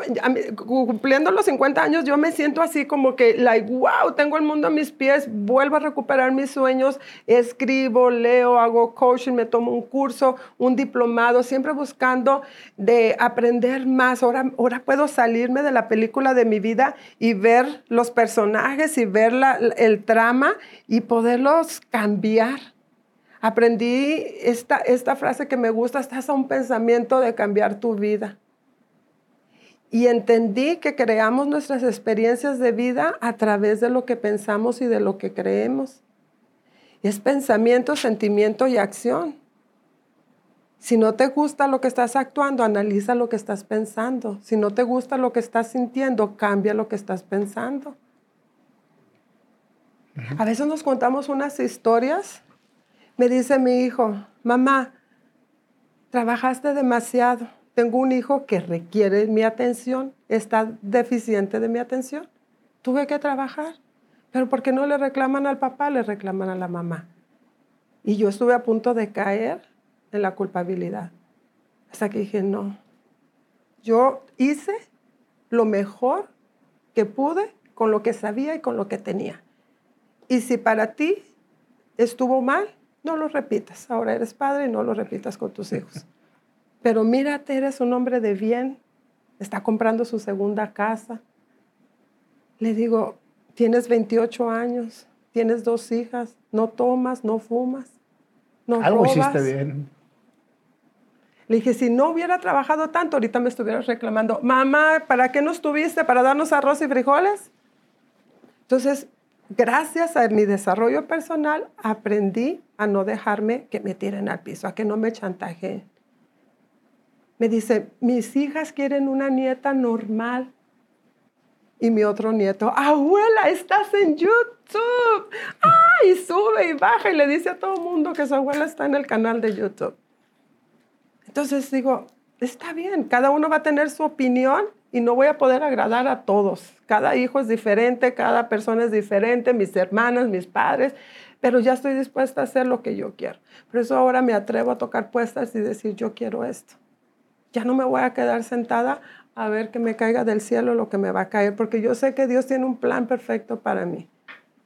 cumpliendo los 50 años, yo me siento así como que, like, wow, tengo el mundo a mis pies, vuelvo a recuperar mis sueños, escribo, leo, hago coaching, me tomo un curso, un diplomado, siempre buscando de aprender más. Ahora, ahora puedo salirme de la película de mi vida y ver los personajes y ver la, el trama y poderlos cambiar aprendí esta, esta frase que me gusta, estás a un pensamiento de cambiar tu vida. Y entendí que creamos nuestras experiencias de vida a través de lo que pensamos y de lo que creemos. Es pensamiento, sentimiento y acción. Si no te gusta lo que estás actuando, analiza lo que estás pensando. Si no te gusta lo que estás sintiendo, cambia lo que estás pensando. A veces nos contamos unas historias me dice mi hijo, mamá, trabajaste demasiado. Tengo un hijo que requiere mi atención, está deficiente de mi atención. Tuve que trabajar. Pero ¿por qué no le reclaman al papá? Le reclaman a la mamá. Y yo estuve a punto de caer en la culpabilidad. Hasta que dije, no, yo hice lo mejor que pude con lo que sabía y con lo que tenía. Y si para ti estuvo mal, no lo repitas. Ahora eres padre y no lo repitas con tus hijos. Pero mírate, eres un hombre de bien. Está comprando su segunda casa. Le digo, tienes 28 años, tienes dos hijas, no tomas, no fumas, no Algo hiciste bien. Le dije, si no hubiera trabajado tanto, ahorita me estuvieras reclamando, mamá, ¿para qué no estuviste? ¿Para darnos arroz y frijoles? Entonces, gracias a mi desarrollo personal, aprendí a no dejarme que me tiren al piso, a que no me chantajeen. Me dice, mis hijas quieren una nieta normal. Y mi otro nieto, abuela, estás en YouTube. ¡Ah! Y sube y baja y le dice a todo el mundo que su abuela está en el canal de YouTube. Entonces digo, está bien, cada uno va a tener su opinión y no voy a poder agradar a todos. Cada hijo es diferente, cada persona es diferente, mis hermanas, mis padres, pero ya estoy dispuesta a hacer lo que yo quiero. Por eso ahora me atrevo a tocar puestas y decir, yo quiero esto. Ya no me voy a quedar sentada a ver que me caiga del cielo lo que me va a caer, porque yo sé que Dios tiene un plan perfecto para mí.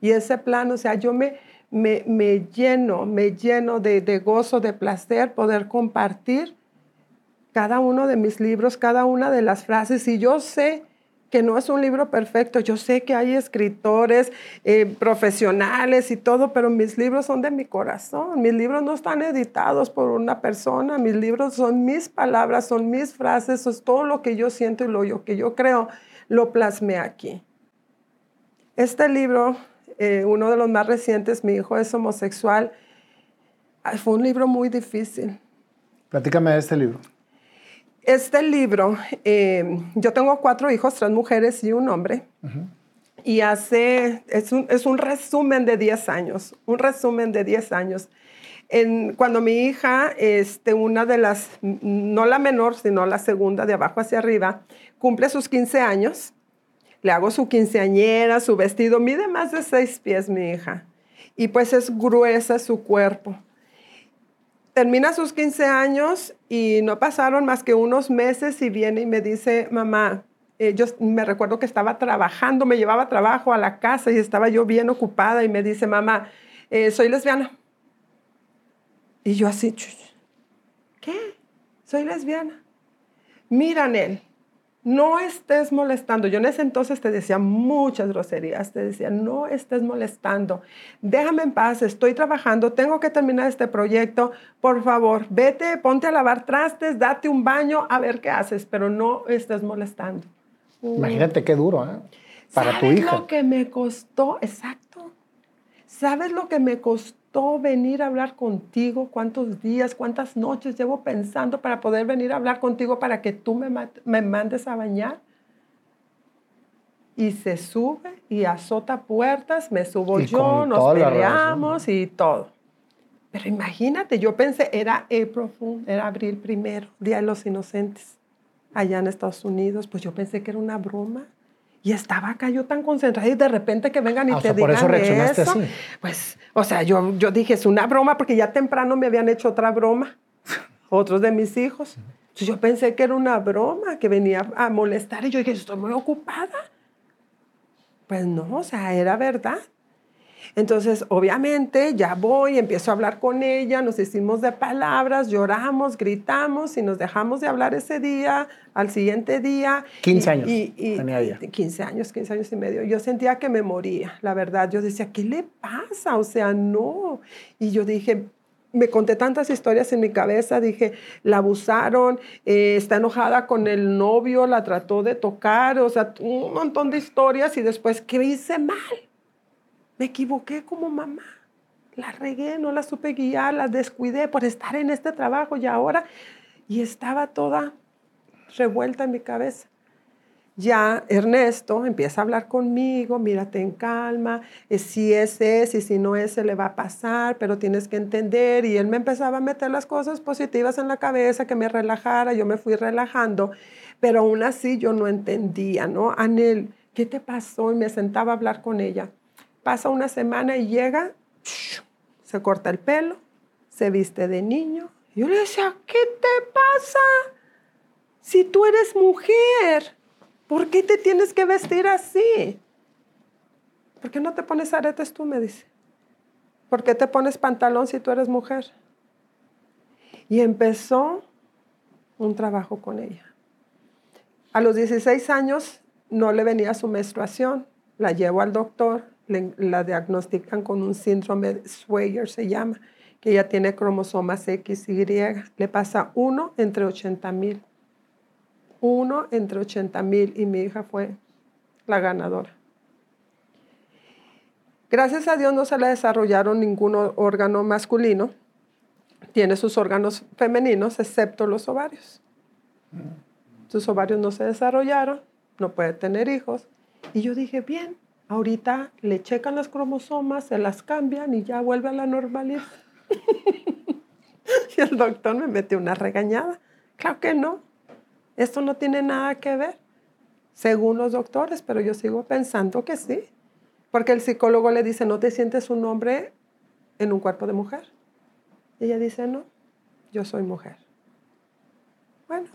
Y ese plan, o sea, yo me, me, me lleno, me lleno de, de gozo, de placer, poder compartir cada uno de mis libros, cada una de las frases, y yo sé que no es un libro perfecto, yo sé que hay escritores eh, profesionales y todo, pero mis libros son de mi corazón, mis libros no están editados por una persona, mis libros son mis palabras, son mis frases, es todo lo que yo siento y lo que yo creo, lo plasmé aquí. Este libro, eh, uno de los más recientes, Mi hijo es homosexual, fue un libro muy difícil. Platícame de este libro. Este libro, eh, yo tengo cuatro hijos, tres mujeres y un hombre. Y hace, es un, es un, resumen de 10 años, un resumen de 10 años. En, cuando mi hija, este, una de las, no la menor, sino la segunda de abajo hacia arriba, cumple sus 15 años, Le hago su quinceañera, su vestido. Mide más de seis pies mi hija. Y pues es gruesa su cuerpo. Termina sus 15 años y no pasaron más que unos meses y viene y me dice, mamá, eh, yo me recuerdo que estaba trabajando, me llevaba trabajo a la casa y estaba yo bien ocupada y me dice, mamá, eh, soy lesbiana. Y yo así, ¿qué? Soy lesbiana. Mira, Nel, no estés molestando. Yo en ese entonces te decía muchas groserías, te decía, no estés molestando, déjame en paz, estoy trabajando, tengo que terminar este proyecto, por favor, vete, ponte a lavar trastes, date un baño, a ver qué haces, pero no estés molestando. Imagínate qué duro, ¿eh? Para tu hija. ¿Sabes lo que me costó? Exacto. ¿Sabes lo que me costó venir a hablar contigo? ¿Cuántos días, cuántas noches llevo pensando para poder venir a hablar contigo para que tú me, me mandes a bañar? Y se sube y azota puertas, me subo yo, nos peleamos y todo. Pero imagínate, yo pensé, era April era abril primero, Día de los Inocentes, allá en Estados Unidos. Pues yo pensé que era una broma. Y estaba acá yo tan concentrada y de repente que vengan y ah, te digan por eso reaccionaste así. Pues, o sea, yo, yo dije, es una broma porque ya temprano me habían hecho otra broma, otros de mis hijos. Entonces yo pensé que era una broma, que venía a molestar y yo dije, estoy muy ocupada. Pues no, o sea, era verdad. Entonces, obviamente, ya voy, empiezo a hablar con ella, nos hicimos de palabras, lloramos, gritamos y nos dejamos de hablar ese día, al siguiente día. 15 años. Y, tenía ella. 15 años, 15 años y medio. Yo sentía que me moría, la verdad. Yo decía, ¿qué le pasa? O sea, no. Y yo dije, me conté tantas historias en mi cabeza, dije, la abusaron, eh, está enojada con el novio, la trató de tocar, o sea, un montón de historias y después, ¿qué hice mal? Me equivoqué como mamá. La regué, no la supe guiar, la descuidé por estar en este trabajo y ahora. Y estaba toda revuelta en mi cabeza. Ya Ernesto empieza a hablar conmigo, mírate en calma, eh, si es ese si no es, le va a pasar, pero tienes que entender. Y él me empezaba a meter las cosas positivas en la cabeza, que me relajara, yo me fui relajando, pero aún así yo no entendía, ¿no? Anel, ¿qué te pasó? Y me sentaba a hablar con ella. Pasa una semana y llega, se corta el pelo, se viste de niño. Yo le decía, ¿qué te pasa? Si tú eres mujer, ¿por qué te tienes que vestir así? ¿Por qué no te pones aretes tú? Me dice. ¿Por qué te pones pantalón si tú eres mujer? Y empezó un trabajo con ella. A los 16 años no le venía su menstruación. La llevo al doctor, la diagnostican con un síndrome de se llama, que ella tiene cromosomas X y Y. Le pasa uno entre 80 mil. Uno entre 80 mil y mi hija fue la ganadora. Gracias a Dios no se le desarrollaron ningún órgano masculino. Tiene sus órganos femeninos, excepto los ovarios. Sus ovarios no se desarrollaron, no puede tener hijos. Y yo dije, bien, Ahorita le checan las cromosomas, se las cambian y ya vuelve a la normalidad. (laughs) y el doctor me mete una regañada. Claro que no. Esto no tiene nada que ver, según los doctores, pero yo sigo pensando que sí. Porque el psicólogo le dice, no te sientes un hombre en un cuerpo de mujer. Y ella dice, no, yo soy mujer. Bueno,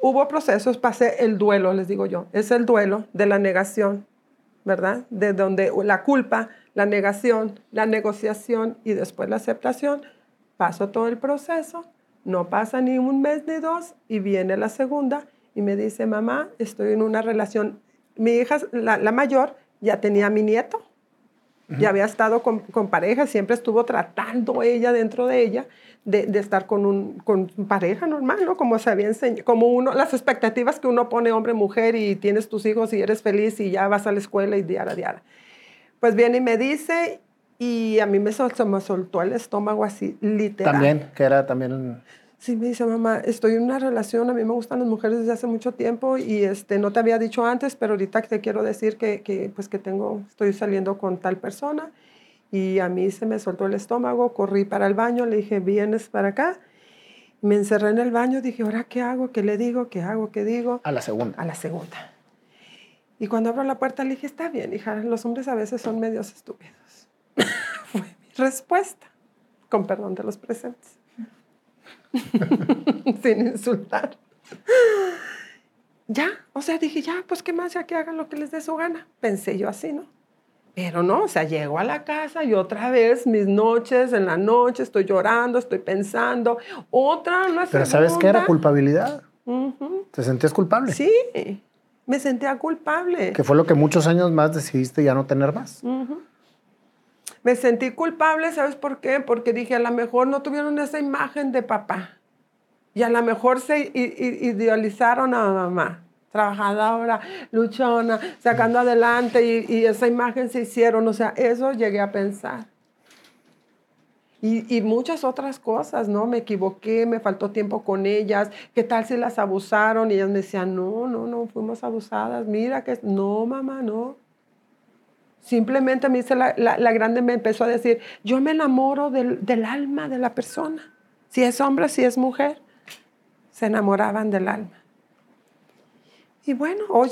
hubo procesos, pasé el duelo, les digo yo. Es el duelo de la negación ¿verdad? De donde la culpa, la negación, la negociación y después la aceptación. Paso todo el proceso, no pasa ni un mes ni dos y viene la segunda y me dice, mamá, estoy en una relación. Mi hija, la, mayor, ya tenía mi nieto, ya había estado con, con, pareja, siempre estuvo tratando ella dentro de ella de, estar con, un, con pareja normal, ¿no? Como se había enseñado, como uno, las expectativas que uno pone hombre-mujer y tienes tus hijos y eres feliz y ya vas a la escuela y diara, diara. Pues viene y me dice, y a mí me, me soltó el estómago así, literal. También, que era también... Sí, me dice, mamá, estoy en una relación, a mí me gustan las mujeres desde hace mucho tiempo y este, no te había dicho antes, pero ahorita te quiero decir que, que, pues que tengo, estoy saliendo con tal persona y a mí se me soltó el estómago, corrí para el baño, le dije, vienes para acá. Me encerré en el baño, dije, ¿ahora qué hago? ¿Qué le digo? ¿Qué hago? ¿Qué digo? A la segunda. A la segunda. Y cuando abro la puerta le dije, está bien, hija, los hombres a veces son medios estúpidos. (laughs) Fue mi respuesta, con perdón de los presentes. (laughs) Sin insultar. Ya, o sea, dije, ya, pues qué más, ya que hagan lo que les dé su gana. Pensé yo así, ¿no? Pero no, o sea, llego a la casa y otra vez mis noches, en la noche estoy llorando, estoy pensando, otra, no Pero ¿sabes qué era culpabilidad? ¿Te sentías culpable? Sí, me sentía culpable. Que fue lo que muchos años más decidiste ya no tener más. Me sentí culpable, ¿sabes por qué? Porque dije, a lo mejor no tuvieron esa imagen de papá. Y a lo mejor se idealizaron a mamá, trabajadora, luchona, sacando adelante, y, y esa imagen se hicieron. O sea, eso llegué a pensar. Y, muchas otras cosas, ¿no? Me equivoqué, me faltó tiempo con ellas, ¿qué tal si las abusaron? Y ellas me decían, no, no, no, fuimos abusadas, mira que, no, mamá, no. Simplemente me dice la, la, grande, me empezó a decir, yo me enamoro del, del alma de la persona, si es hombre, si es mujer, se enamoraban del alma. Y bueno, hoy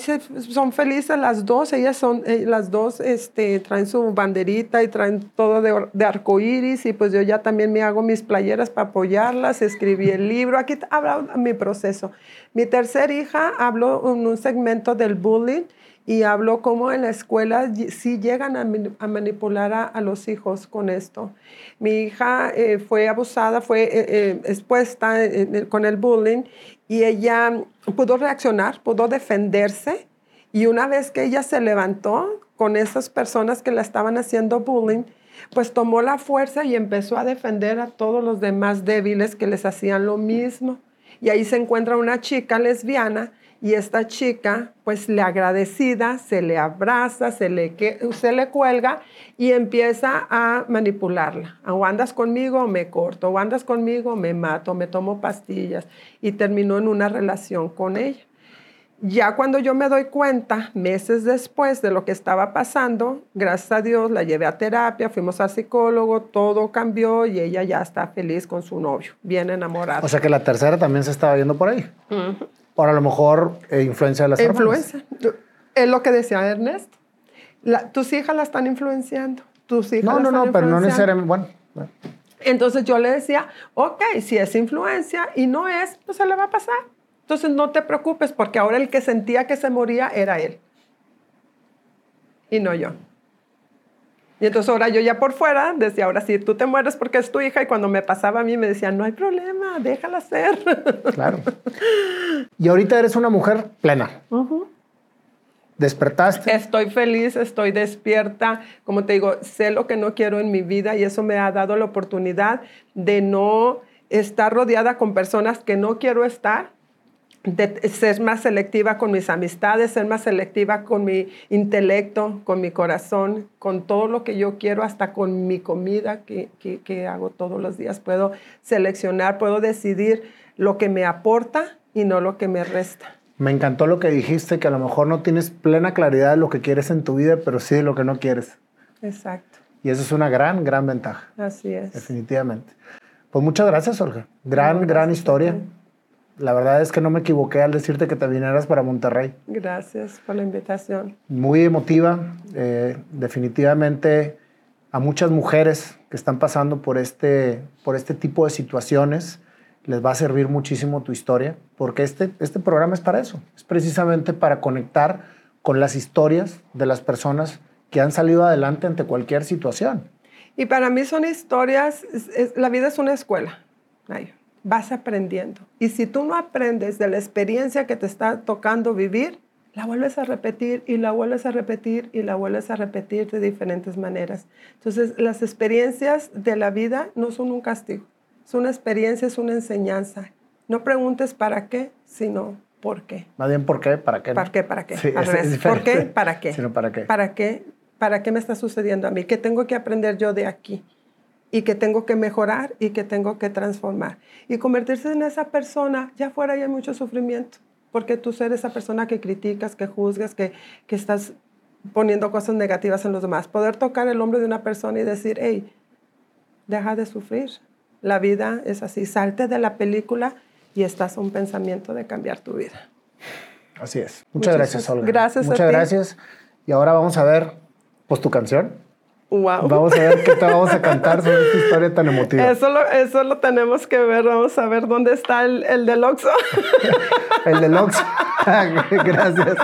son felices las dos, ellas son, eh, las dos este, traen su banderita y traen todo de, de arcoíris y pues yo ya también me hago mis playeras para apoyarlas, escribí el libro, aquí habla mi proceso. Mi tercera hija habló en un segmento del bullying y habló cómo en la escuela sí llegan a, manipular a, los hijos con esto. Mi hija eh, fue abusada, fue eh, expuesta con el bullying y ella pudo reaccionar, pudo defenderse y una vez que ella se levantó con esas personas que la estaban haciendo bullying, pues tomó la fuerza y empezó a defender a todos los demás débiles que les hacían lo mismo. Y ahí se encuentra una chica lesbiana y esta chica, pues le agradecida, se le abraza, se le, se le cuelga y empieza a manipularla. O andas conmigo, me corto, o andas conmigo, me mato, me tomo pastillas. Y terminó en una relación con ella. Ya cuando yo me doy cuenta, meses después de lo que estaba pasando, gracias a Dios la llevé a terapia, fuimos al psicólogo, todo cambió y ella ya está feliz con su novio, bien enamorada. O sea que la tercera también se estaba viendo por ahí. Por a lo mejor eh, influencia de las Influencia. Es lo que decía Ernesto. tus hijas la están influenciando. Tus hijas no, no, no, pero no necesariamente. Bueno, Entonces yo le decía, ok, si es influencia y no es, pues se le va a pasar. Entonces no te preocupes porque ahora el que sentía que se moría era él. Y no yo. Y entonces ahora yo ya por fuera decía, ahora sí, tú te mueres porque es tu hija. Y cuando me pasaba a mí me decían, no hay problema, déjala ser. (laughs) Claro. Y ahorita eres una mujer plena. Despertaste. Estoy feliz, estoy despierta. Como te digo, sé lo que no quiero en mi vida y eso me ha dado la oportunidad de no estar rodeada con personas que no quiero estar de ser más selectiva con mis amistades, ser más selectiva con mi intelecto, con mi corazón, con todo lo que yo quiero, hasta con mi comida que, que, hago todos los días. Puedo seleccionar, puedo decidir lo que me aporta y no lo que me resta. Me encantó lo que dijiste, que a lo mejor no tienes plena claridad de lo que quieres en tu vida, pero sí de lo que no quieres. Exacto. Y eso es una gran, gran ventaja. Así es. Definitivamente. Pues muchas gracias, Olga. Gran, gran historia. La verdad es que no me equivoqué al decirte que te vinieras para Monterrey. Gracias por la invitación. Muy emotiva. Eh, definitivamente a muchas mujeres que están pasando por este, por este tipo de situaciones les va a servir muchísimo tu historia, porque este, este programa es para eso. Es precisamente para conectar con las historias de las personas que han salido adelante ante cualquier situación. Y para mí son historias, la vida es una escuela vas aprendiendo. Y si tú no aprendes de la experiencia que te está tocando vivir, la vuelves a repetir y la vuelves a repetir y la vuelves a repetir de diferentes maneras. Entonces, las experiencias de la vida no son un castigo, es una experiencia, es una enseñanza. No preguntes para qué, sino por qué. Más bien por qué, para qué. ¿Para qué? ¿Para qué? ¿Por qué? ¿Para qué? (laughs) Sino para qué. ¿Para qué? ¿Para qué me está sucediendo a mí? ¿Qué tengo que aprender yo de aquí? Y que tengo que mejorar y que tengo que transformar. Y convertirse en esa persona, ya fuera hay mucho sufrimiento, porque tú eres esa persona que criticas, que juzgas, que, que estás poniendo cosas negativas en los demás. Poder tocar el hombro de una persona y decir, hey, deja de sufrir. La vida es así. Salte de la película y estás a un pensamiento de cambiar tu vida. Así es. Muchas gracias, Olga. Gracias Muchas a ti. gracias. Y ahora vamos a ver, pues, tu canción. Wow. Vamos a ver qué te vamos a cantar sobre esta historia tan emotiva. (laughs) Eso lo, eso lo tenemos que ver. Vamos a ver dónde está el, el del Oxxo. (laughs) El de Lox. (laughs) Gracias.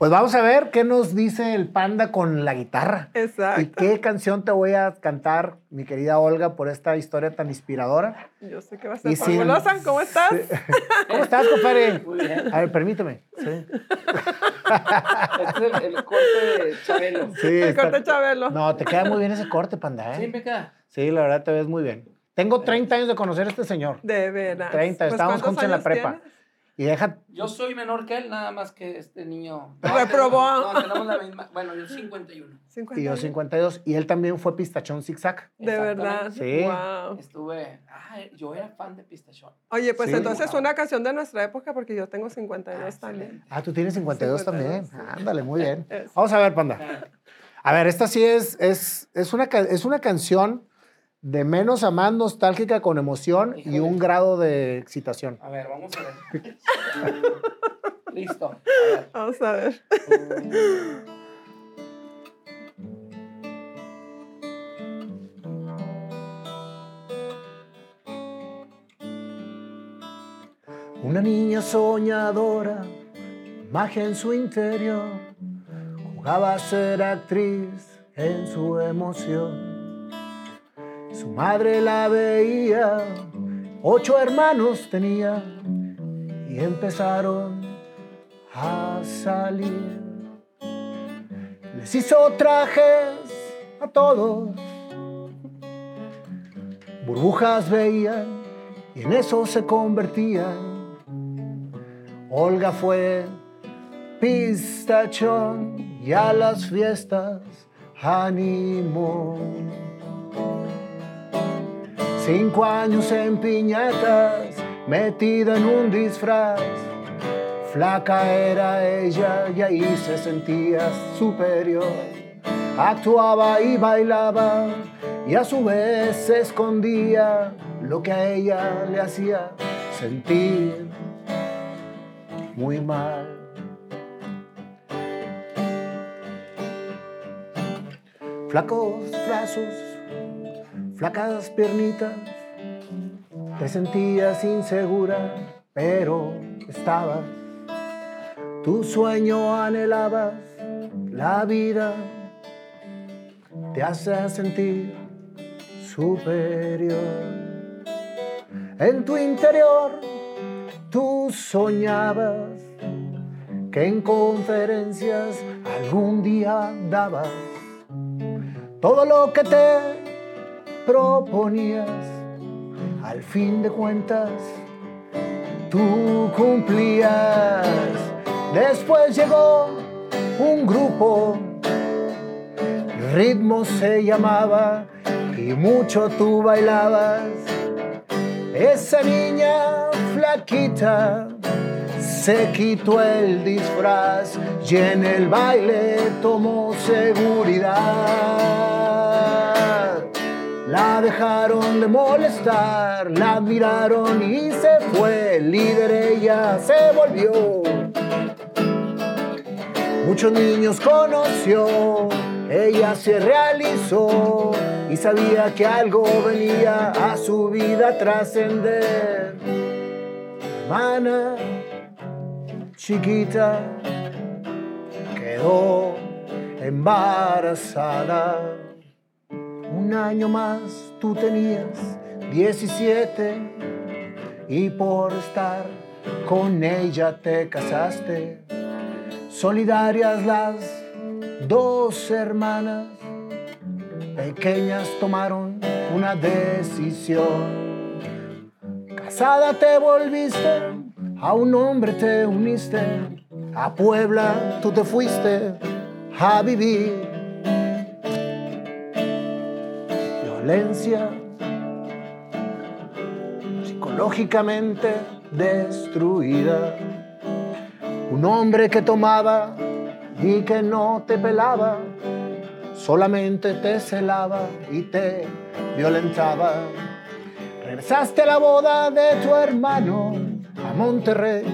Pues vamos a ver qué nos dice el panda con la guitarra. Exacto. ¿Y qué canción te voy a cantar, mi querida Olga, por esta historia tan inspiradora? Yo sé que va a ser Y sin- fabulosa. ¿Cómo estás? (laughs) ¿Cómo estás, compadre? Muy bien. A ver, permíteme. Sí. (laughs) Este es el, el corte de Chabelo. Sí, El está- corte Chabelo. No, te queda muy bien ese corte, panda, Sí, ¿eh? me queda. Sí, la verdad te ves muy bien. Tengo 30 años de conocer a este señor. De veras. 30, Pues, estábamos ¿cuántos juntos en la prepa. tienes? Y deja, Yo soy menor que él, nada más que este niño. (laughs) Reprobó. No, tenemos la misma. Bueno, yo 51. 50 y yo años. 52. Y él también fue pistachón zigzag. De verdad. Sí. Wow. Estuve. Ah, yo era fan de Pistachón. Oye, pues Sí. entonces una canción de nuestra época, porque yo tengo 52 también. Ah, tú tienes 52 también. 52, Ándale, muy bien. (laughs) Vamos a ver, panda. A ver, esta sí es, es, es, una, es una canción de menos a más nostálgica con emoción y un grado de excitación. A ver, vamos a ver. (laughs) Listo. A ver. Vamos a ver. Una niña soñadora, magia en su interior, jugaba a ser actriz en su emoción. Su madre la veía, ocho hermanos tenía y empezaron a salir. Les hizo trajes a todos, burbujas veían y en eso se convertían. Olga fue pistachón y a las fiestas animó. Cinco años en piñatas, metida en un disfraz. Flaca era ella y ahí se sentía superior. Actuaba y bailaba y a su vez se escondía lo que a ella le hacía sentir muy mal. Flacos brazos, flacas piernitas, te sentías insegura, pero estabas. Tu sueño anhelabas, la vida te hace sentir superior. En tu interior tú soñabas que en conferencias algún día dabas todo lo que te proponías. Al fin de cuentas, tú cumplías. Después llegó un grupo, ritmo se llamaba y mucho tú bailabas. Esa niña flaquita se quitó el disfraz y en el baile tomó seguridad. La dejaron de molestar, la admiraron y se fue. Líder ella se volvió. Muchos niños conoció, ella se realizó y sabía que algo venía a su vida a trascender. Hermana chiquita quedó embarazada. Un año más tú tenías 17 y por estar con ella te casaste. Solidarias las dos hermanas pequeñas tomaron una decisión. Casada te volviste, a un hombre te uniste, a Puebla tú te fuiste a vivir. Psicológicamente destruida. Un hombre que tomaba y que no te pelaba, solamente te celaba y te violentaba. Regresaste a la boda de tu hermano a Monterrey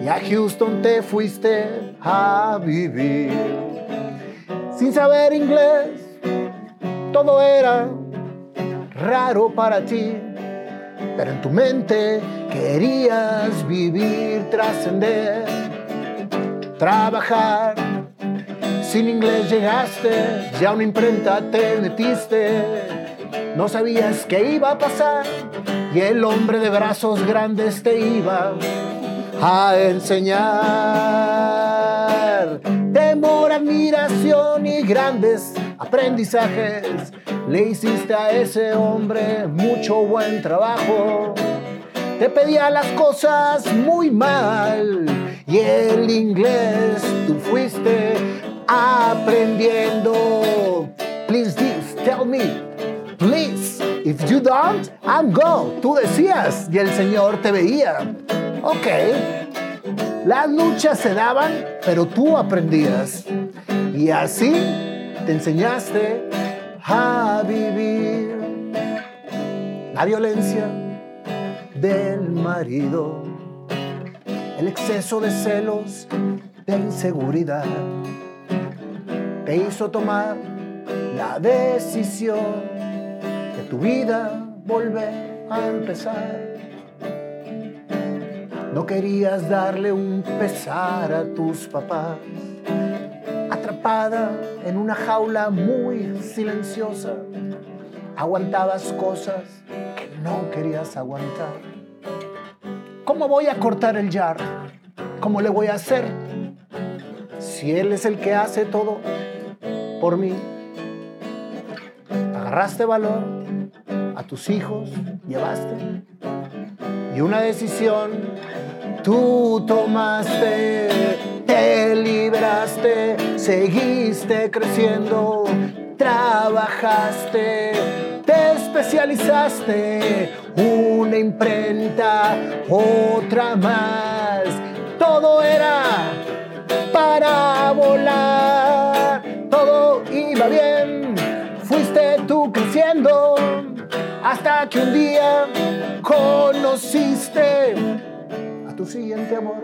y a Houston te fuiste a vivir. Sin saber inglés, todo era raro para ti, pero en tu mente querías vivir, trascender, trabajar. Sin inglés llegaste, ya una imprenta te metiste. No sabías qué iba a pasar y el hombre de brazos grandes te iba a enseñar. Temor, admiración y grandes aprendizajes. Le hiciste a ese hombre mucho buen trabajo. Te pedía las cosas muy mal y el inglés tú fuiste aprendiendo. Please, this, tell me, please. If you don't, I'm go. Tú decías y el Señor te veía. Ok. Las luchas se daban, pero tú aprendías. Y así te enseñaste a vivir. La violencia del marido, el exceso de celos, de inseguridad, te hizo tomar la decisión de tu vida volver a empezar. No querías darle un pesar a tus papás, atrapada en una jaula muy silenciosa, aguantabas cosas que no querías aguantar. ¿Cómo voy a cortar el jar? ¿Cómo le voy a hacer? Si él es el que hace todo por mí. Agarraste valor, a tus hijos llevaste y una decisión tú tomaste, te liberaste, seguiste creciendo, trabajaste, te especializaste, una imprenta, otra más, todo era para volar, todo iba bien, fuiste tú creciendo hasta que un día conociste tu siguiente amor.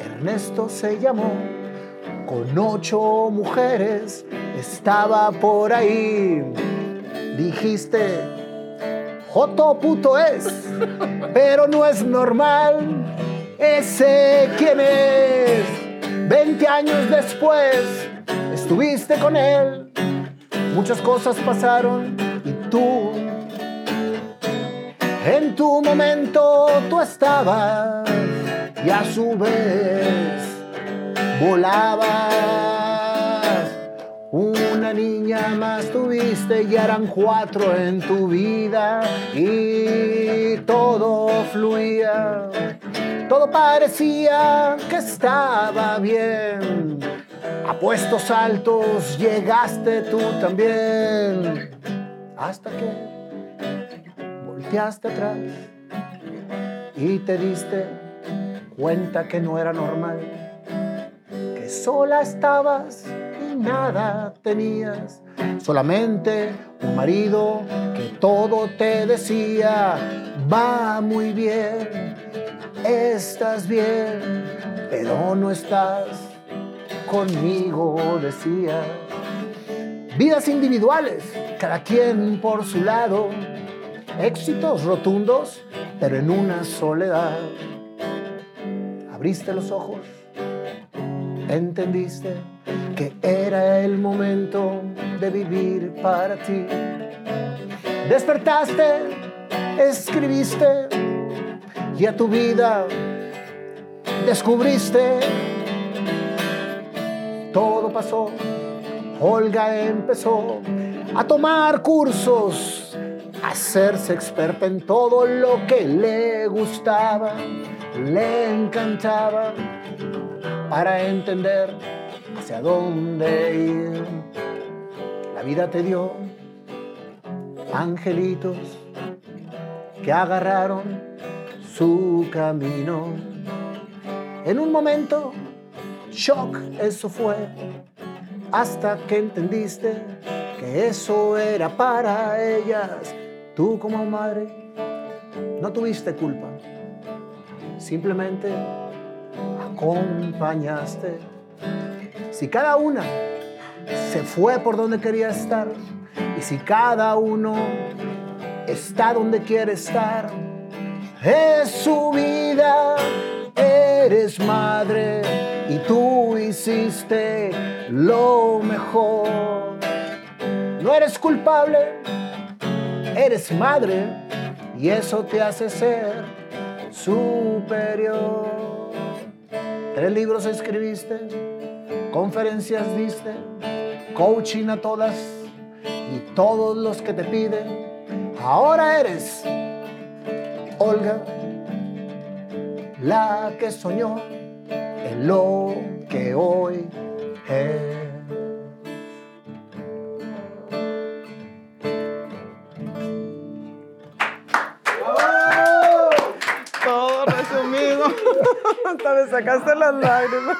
Ernesto se llamó, con ocho mujeres estaba por ahí. Dijiste, Joto puto es, (laughs) pero no es normal. Ese quién es. Veinte años después estuviste con él. Muchas cosas pasaron y tú en tu momento tú estabas y a su vez volabas. Una niña más tuviste y eran cuatro en tu vida y todo fluía. Todo parecía que estaba bien. A puestos altos llegaste tú también. Hasta que volteaste atrás y te diste cuenta que no era normal, que sola estabas y nada tenías, solamente un marido que todo te decía, va muy bien, estás bien, pero no estás conmigo, decía. Vidas individuales, cada quien por su lado, éxitos rotundos, pero en una soledad. Abriste los ojos, entendiste que era el momento de vivir para ti. Despertaste, escribiste y a tu vida descubriste. Todo pasó, Olga empezó a tomar cursos hacerse experta en todo lo que le gustaba, le encantaba, para entender hacia dónde ir. La vida te dio angelitos que agarraron su camino. En un momento, shock, eso fue, hasta que entendiste que eso era para ellas Tú como madre no tuviste culpa. Simplemente acompañaste. Si cada una se fue por donde quería estar y si cada uno está donde quiere estar, es su vida, eres madre y tú hiciste lo mejor. No eres culpable, eres madre y eso te hace ser superior. Tres libros escribiste, conferencias diste, coaching a todas y todos los que te piden. Ahora eres Olga, la que soñó en lo que hoy es. Hasta me sacaste las lágrimas.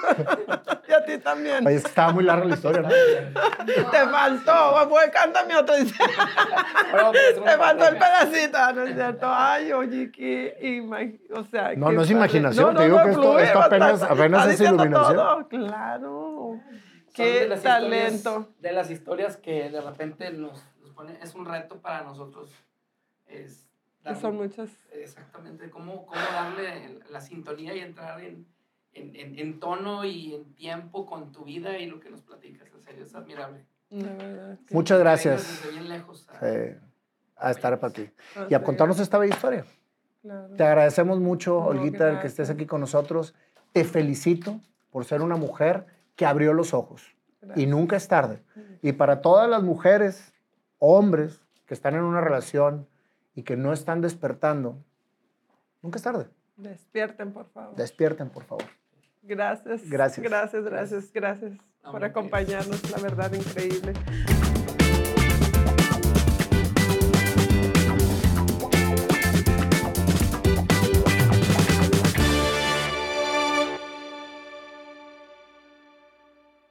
(laughs) y a ti también. Oye, es que estaba muy larga la historia, ¿no? Te faltó. Pues cántame otro. Te faltó el pedacito, Ah, ¿no es cierto? Ay, oye, qué o sea, No, no es imaginación, te digo que esto- fluye esto apenas- apenas es iluminación. todo, Claro. Qué de talento. de las historias que de repente nos, nos ponen, es un reto para nosotros. Es darle- son muchas. Exactamente, cómo, cómo darle la sintonía y entrar en, en, en- en tono y en tiempo con tu vida y lo que nos platicas. En serio, es admirable. La verdad. que- Muchas gracias bien lejos a- eh, a estar para ti y a contarnos es, esta bella historia. claro. Te agradecemos mucho, No, Olguita, el que estés aquí con nosotros. Te felicito por ser una mujer que abrió los ojos y Gracias. nunca es tarde. Y para todas las mujeres, hombres que están en una relación y que no están despertando, nunca es tarde. Despierten, por favor. Despierten, por favor. Gracias. Gracias. Gracias, gracias, gracias por acompañarnos. La verdad, increíble.